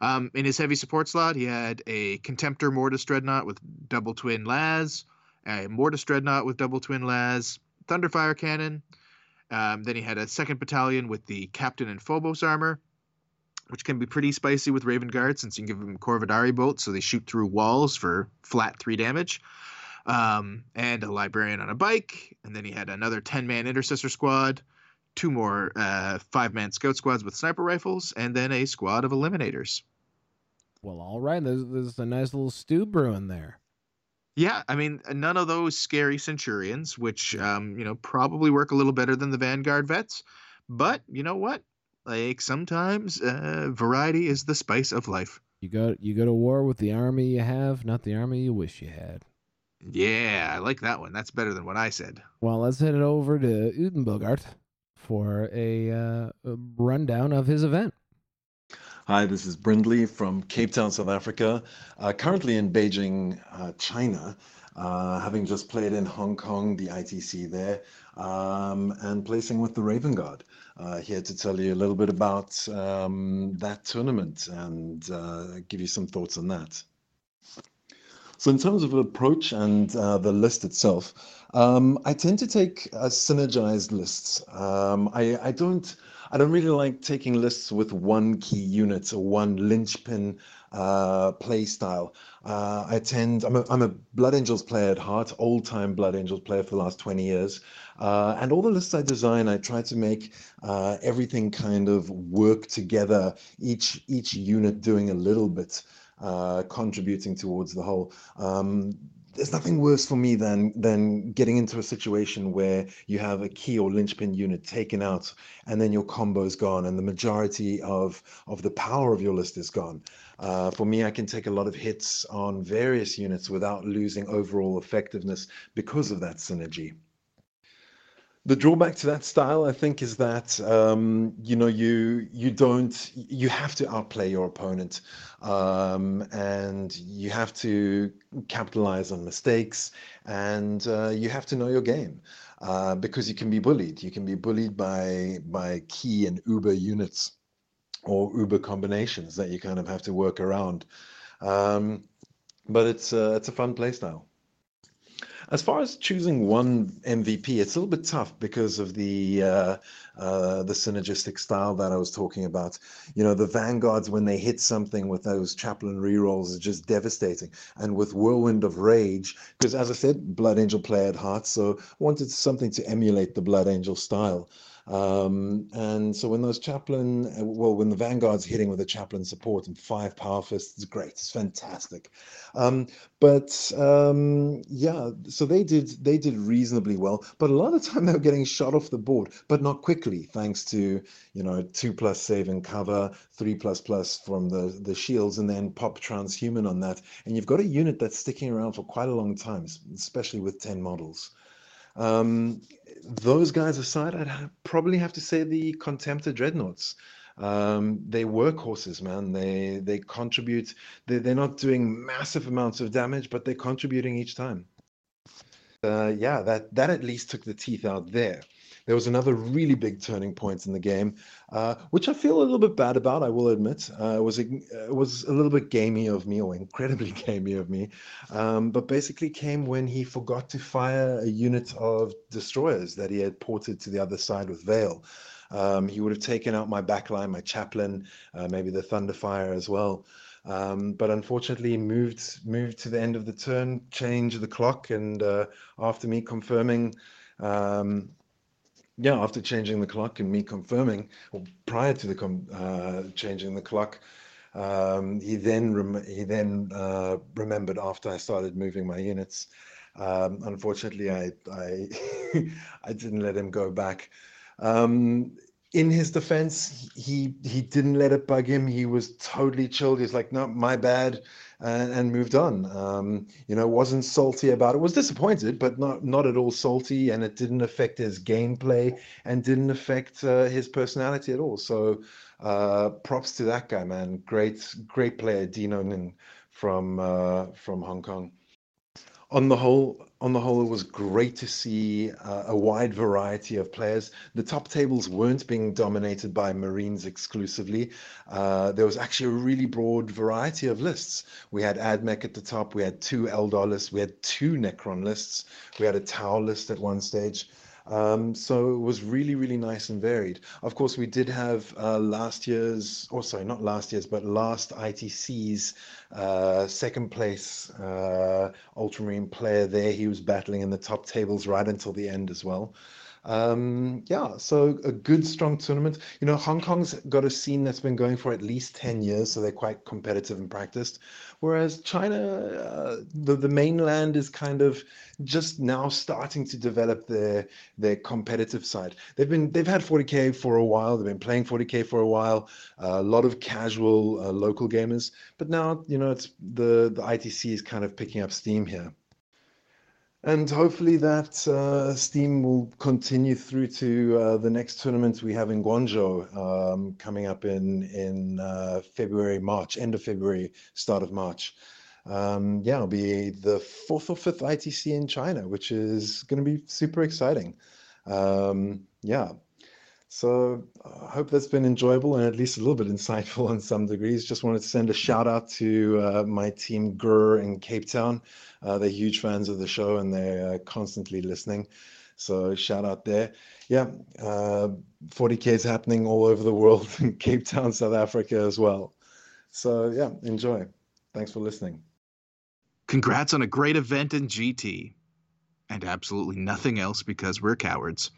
Speaker 3: Um, in his heavy support slot, he had a Contemptor Mortis Dreadnought with double twin las, a Mortis Dreadnought with double twin las, Thunderfire Cannon. Um, then he had a second battalion with the Captain and Phobos armor, which can be pretty spicy with Raven Guard since you can give them Korvidari bolts, so they shoot through walls for flat three damage. Um, and a Librarian on a bike. And then he had another 10 man Intercessor squad, two more uh, five man Scout squads with sniper rifles, and then a squad of Eliminators.
Speaker 2: Well, all right. There's, there's a nice little stew brewing there.
Speaker 3: Yeah, I mean, none of those scary Centurions, which, um, you know, probably work a little better than the Vanguard vets. But you know what? Like sometimes uh, variety is the spice of life.
Speaker 2: You go you go to war with the army you have, not the army you wish you had.
Speaker 3: Yeah, I like that one. That's better than what I said.
Speaker 2: Well, let's head it over to Udenbogart for a, uh, rundown of his event.
Speaker 18: Hi, this is Brindley from Cape Town, South Africa. Uh, currently in Beijing, uh, China, uh, having just played in Hong Kong, the ITC there, um, and placing with the Raven Guard. Uh, here to tell you a little bit about um, that tournament and uh, give you some thoughts on that. So in terms of approach and uh, the list itself, um, I tend to take uh, synergized lists. Um, I, I don't I don't really like taking lists with one key unit or one linchpin uh, play style. Uh, I tend, I'm a, I'm a Blood Angels player at heart, old time Blood Angels player for the last 20 years. Uh, and all the lists I design, I try to make uh, everything kind of work together, each, each unit doing a little bit. Uh, contributing towards the whole. Um, there's nothing worse for me than than getting into a situation where you have a key or linchpin unit taken out and then your combo's gone and the majority of of the power of your list is gone. Uh, for me, I can take a lot of hits on various units without losing overall effectiveness because of that synergy the drawback to that style, I think, is that um, you know you you don't you have to outplay your opponent, um, and you have to capitalize on mistakes, and uh, you have to know your game uh, because you can be bullied. You can be bullied by by key and uber units or uber combinations that you kind of have to work around. Um, but it's uh, it's a fun playstyle. As far as choosing one MVP, it's a little bit tough because of the uh, uh, the synergistic style that I was talking about. You know, the vanguards when they hit something with those chaplain rerolls is just devastating. And with Whirlwind of Rage, because as I said, Blood Angel play at heart, so I wanted something to emulate the Blood Angel style. Um, and so when those chaplain, uh, well, when the vanguard's hitting with a chaplain support and five power fists, it's great. It's fantastic. Um, but um, yeah, so they did they did reasonably well. But a lot of time they were getting shot off the board, but not quickly, thanks to you know two plus save and cover, three plus plus from the the shields, and then pop transhuman on that. And you've got a unit that's sticking around for quite a long time, especially with ten models. Um, those guys aside, I'd ha- probably have to say the Contemptor Dreadnoughts. Um, they workhorses, man. They they contribute. They they're not doing massive amounts of damage, but they're contributing each time. Uh, yeah, that that at least took the teeth out there. There was another really big turning point in the game, uh, which I feel a little bit bad about. I will admit, uh, it was a, it was a little bit gamey of me, or incredibly gamey of me. Um, but basically, came when he forgot to fire a unit of destroyers that he had ported to the other side with Veil. Um, he would have taken out my backline, my chaplain, uh, maybe the Thunderfire as well. Um, but unfortunately moved moved to the end of the turn, changed the clock, and uh, after me confirming um, yeah, after changing the clock and me confirming, or prior to the uh, changing the clock, um, he then he then uh, remembered after I started moving my units. Um, unfortunately, I I I didn't let him go back. Um, in his defense, he he didn't let it bug him. He was totally chilled. He's like, "No, my bad," and, and moved on. Um, you know, wasn't salty about it. Was disappointed, but not not at all salty. And it didn't affect his gameplay and didn't affect uh, his personality at all. So, uh, props to that guy, man. Great great player, Dino Nin from uh, from Hong Kong on the whole, on the whole, it was great to see uh, a wide variety of players. The top tables weren't being dominated by Marines exclusively. Uh, there was actually a really broad variety of lists. We had AdMech at the top. We had two Eldar lists. We had two Necron lists. We had a Tau list at one stage. Um, so it was really, really nice and varied. Of course, we did have uh, last year's, or sorry, not last year's, but last ITC's uh, second place uh, Ultramarine player there. He was battling in the top tables right until the end as well. Um, yeah, so a good, strong tournament. You know, Hong Kong's got a scene that's been going for at least 10 years, so they're quite competitive and practiced. Whereas China, uh, the, the mainland is kind of just now starting to develop their their competitive side. They've been they've had 40k for a while. They've been playing 40k for a while. Uh, a lot of casual uh, local gamers, but now you know it's the the ITC is kind of picking up steam here and hopefully that uh, steam will continue through to uh, the next tournament we have in Guangzhou um, coming up in in uh, February, March, end of February, start of March. Um, yeah, it'll be the fourth or fifth ITC in China, which is going to be super exciting. Um, yeah, so I hope that's been enjoyable and at least a little bit insightful in some degrees. Just wanted to send a shout out to uh, my team GRR in Cape Town. Uh, they're huge fans of the show and they're uh, constantly listening. So shout out there. Yeah, 40K is happening all over the world in Cape Town, South Africa as well. So yeah, enjoy. Thanks for listening.
Speaker 3: Congrats on a great event in GT. And absolutely nothing else because we're cowards.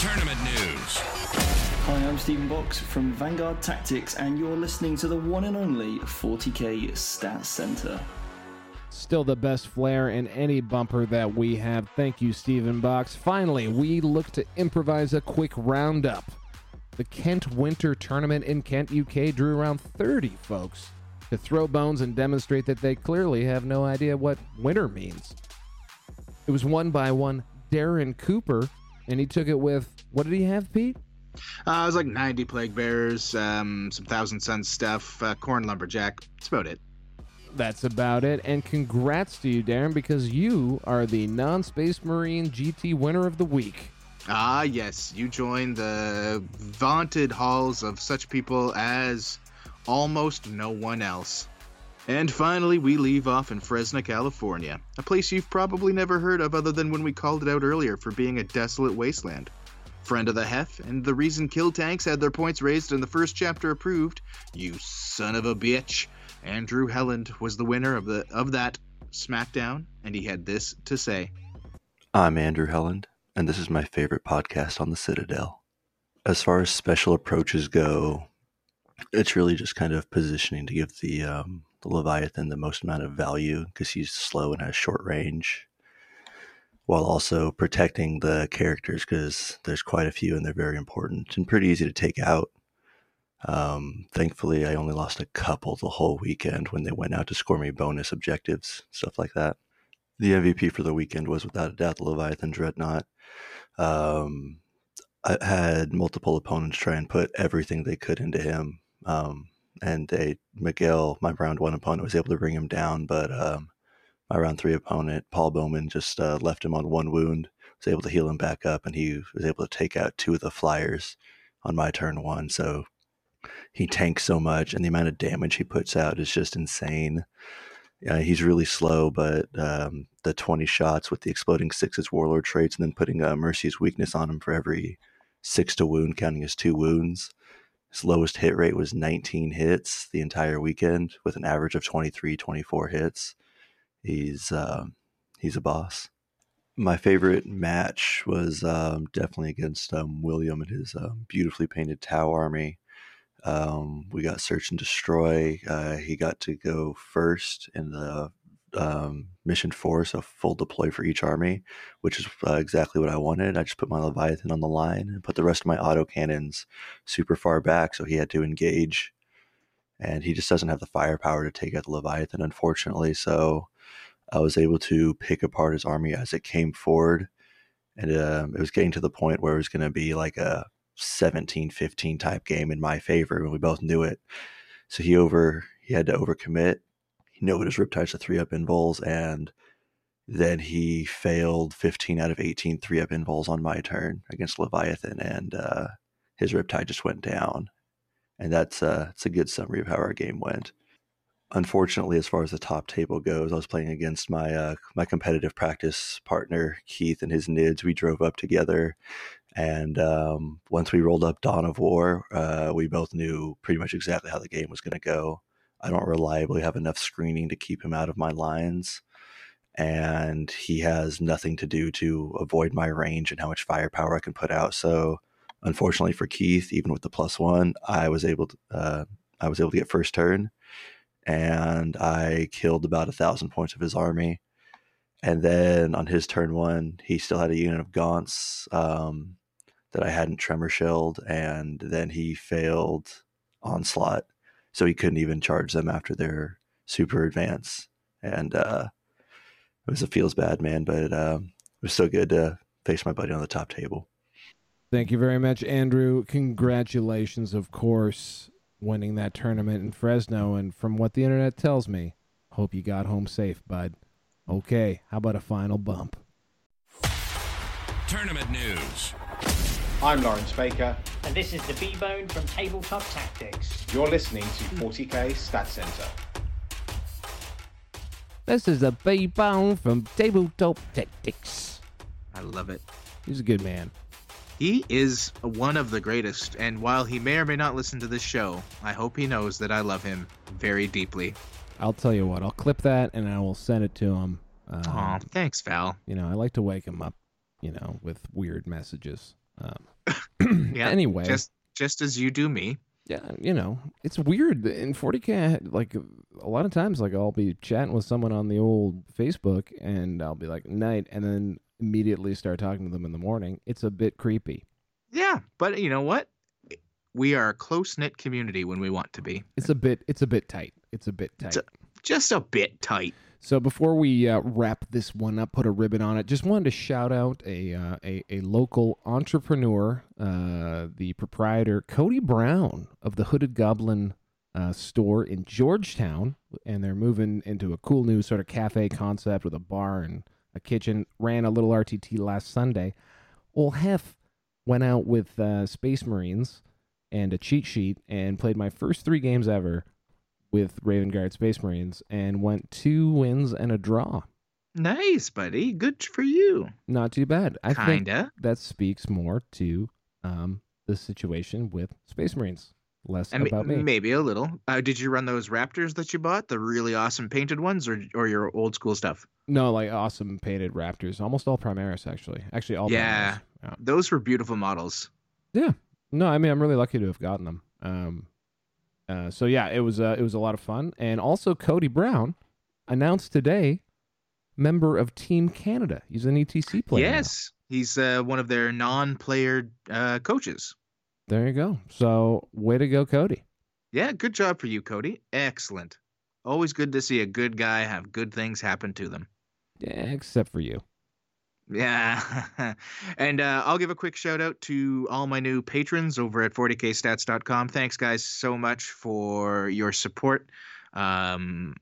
Speaker 1: Tournament news.
Speaker 19: Hi, I'm Stephen Box from Vanguard Tactics, and you're listening to the one and only 40k Stats Center.
Speaker 2: Still the best flair in any bumper that we have. Thank you, Stephen Box. Finally, we look to improvise a quick roundup. The Kent Winter Tournament in Kent, UK drew around 30 folks to throw bones and demonstrate that they clearly have no idea what winter means. It was won by one Darren Cooper, and he took it with what did he have, Pete?
Speaker 3: Uh, it was like 90 plague bearers, um, some Thousand Sons stuff, uh, corn lumberjack. That's about it.
Speaker 2: That's about it. And congrats to you, Darren, because you are the non Space Marine GT winner of the week.
Speaker 3: Ah, yes. You joined the vaunted halls of such people as almost no one else. And finally, we leave off in Fresno, California, a place you've probably never heard of other than when we called it out earlier for being a desolate wasteland. Friend of the Hef, and the reason kill tanks had their points raised in the first chapter approved, you son of a bitch. Andrew Helland was the winner of the of that SmackDown, and he had this to say.
Speaker 20: I'm Andrew Helland, and this is my favorite podcast on the Citadel. As far as special approaches go, it's really just kind of positioning to give the um, the Leviathan the most amount of value because he's slow and has short range, while also protecting the characters because there's quite a few and they're very important and pretty easy to take out. Um, thankfully, I only lost a couple the whole weekend when they went out to score me bonus objectives, stuff like that. The MVP for the weekend was without a doubt the Leviathan Dreadnought. Um, I had multiple opponents try and put everything they could into him. Um, and they Miguel, my round one opponent, was able to bring him down, but um, my round three opponent, Paul Bowman, just uh, left him on one wound. Was able to heal him back up, and he was able to take out two of the flyers on my turn one. So he tanks so much, and the amount of damage he puts out is just insane. He's really slow, but um, the 20 shots with the exploding sixes warlord traits, and then putting uh, Mercy's weakness on him for every six to wound, counting as two wounds. His lowest hit rate was 19 hits the entire weekend, with an average of 23, 24 hits. He's uh, he's a boss. My favorite match was um, definitely against um, William and his um, beautifully painted Tau army. Um, we got search and destroy. Uh, he got to go first in the um, mission force, a full deploy for each army, which is uh, exactly what I wanted. I just put my Leviathan on the line and put the rest of my auto cannons super far back, so he had to engage. And he just doesn't have the firepower to take out the Leviathan, unfortunately. So I was able to pick apart his army as it came forward. And um, it was getting to the point where it was going to be like a 17 15 type game in my favor and we both knew it so he over he had to overcommit he his riptides to three up invols and then he failed 15 out of 18 three up invols on my turn against leviathan and uh, his riptide just went down. And that's uh that's a good summary of how our game went. Unfortunately as far as the top table goes i was playing against my uh, my competitive practice partner keith and his nids. We drove up together and um, once we rolled up Dawn of War, uh, we both knew pretty much exactly how the game was going to go. I don't reliably have enough screening to keep him out of my lines. and he has nothing to do to avoid my range and how much firepower I can put out. So, unfortunately for Keith, even with the plus one, I was able to uh, I was able to get first turn, and I killed about a thousand points of his army. And then on his turn one, he still had a unit of Gaunts um, that I hadn't tremor shelled, and then he failed onslaught, so he couldn't even charge them after their super advance. And uh, it was a feels bad man, but um, it was so good to face my buddy on the top table.
Speaker 2: Thank you very much, Andrew. Congratulations, of course, winning that tournament in Fresno. And from what the internet tells me, hope you got home safe, bud. Okay, how about a final bump?
Speaker 1: Tournament news.
Speaker 21: I'm Lawrence Baker.
Speaker 22: And this is the B-Bone from Tabletop Tactics.
Speaker 21: You're listening to 40k Stat Center.
Speaker 2: This is the B Bone from Tabletop Tactics.
Speaker 3: I love it.
Speaker 2: He's a good man.
Speaker 3: He is one of the greatest, and while he may or may not listen to this show, I hope he knows that I love him very deeply.
Speaker 2: I'll tell you what, I'll clip that and I will send it to him. Um,
Speaker 3: Aw, thanks, Val.
Speaker 2: You know, I like to wake him up, you know, with weird messages. Um,
Speaker 3: Yeah.
Speaker 2: Anyway.
Speaker 3: just just as you do me.
Speaker 2: yeah, you know, it's weird in 40k. I had, like a lot of times, like I'll be chatting with someone on the old Facebook, and I'll be like night, and then immediately start talking to them in the morning. It's a bit creepy.
Speaker 3: Yeah, but you know what? We are a close knit community when we want to be.
Speaker 2: It's a bit. It's a bit tight. It's a bit tight.
Speaker 3: Just a bit tight.
Speaker 2: So before we uh, wrap this one up, put a ribbon on it. Just wanted to shout out a uh, a, a local entrepreneur, uh, the proprietor Cody Brown of the Hooded Goblin uh, store in Georgetown, and they're moving into a cool new sort of cafe concept with a bar and a kitchen. Ran a little RTT last Sunday. Old Hef went out with uh, Space Marines and a cheat sheet and played my first three games ever with Raven Guard Space Marines and went two wins and a draw.
Speaker 3: Nice, buddy. Good for you.
Speaker 2: Not too bad. I
Speaker 3: Kinda.
Speaker 2: that speaks more to um, the situation with Space Marines, less
Speaker 3: And
Speaker 2: about me.
Speaker 3: maybe a little. Uh, did you run those Raptors that you bought, the really awesome painted ones, or or your old school stuff?
Speaker 2: No, like awesome painted Raptors, almost all Primaris actually. Actually, all
Speaker 3: yeah,
Speaker 2: Primaris.
Speaker 3: those were beautiful models.
Speaker 2: Yeah. No, I mean I'm really lucky to have gotten them. Um, uh, so yeah, it was uh, it was a lot of fun, and also Cody Brown announced today, member of Team Canada. He's an ETC player. now.
Speaker 3: Yes, he's uh, one of their non-player uh, coaches.
Speaker 2: There you go. So way to go, Cody.
Speaker 3: Yeah, good job for you, Cody. Excellent. Always good to see a good guy have good things happen to them.
Speaker 2: Yeah, except for you.
Speaker 3: Yeah. and uh, I'll give a quick shout out to all my new patrons over at 40kstats.com. Thanks, guys, so much for your support. Um,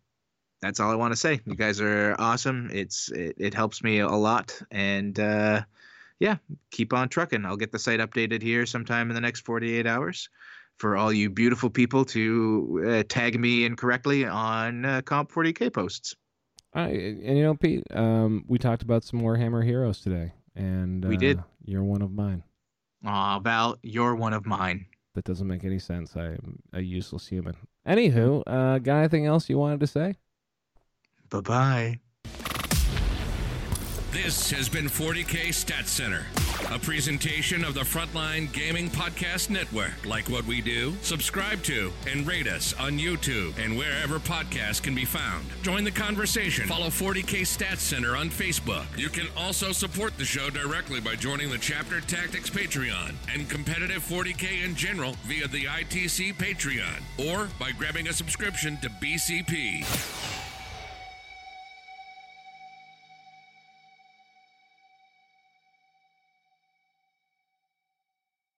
Speaker 3: that's all I want to say. You guys are awesome. It's it, it helps me a lot, and uh, yeah, keep on trucking. I'll get the site updated here sometime in the next 48 hours for all you beautiful people to uh, tag me incorrectly on uh, Comp 40k posts.
Speaker 2: I, and you know, Pete, um, we talked about some Warhammer heroes today, and
Speaker 3: We
Speaker 2: uh,
Speaker 3: did.
Speaker 2: You're one of mine.
Speaker 3: Aw, Val, you're one of mine.
Speaker 2: That doesn't make any sense. I'm a useless human. Anywho, uh, got anything else you wanted to say?
Speaker 3: Bye bye.
Speaker 1: This has been 40K Stat Center, a presentation of the Frontline Gaming Podcast Network. Like what we do? Subscribe to and rate us on YouTube and wherever podcasts can be found. Join the conversation. Follow 40K Stat Center on Facebook. You can also support the show directly by joining the Chapter Tactics Patreon and competitive 40K in general via the ITC Patreon or by grabbing a subscription to BCP.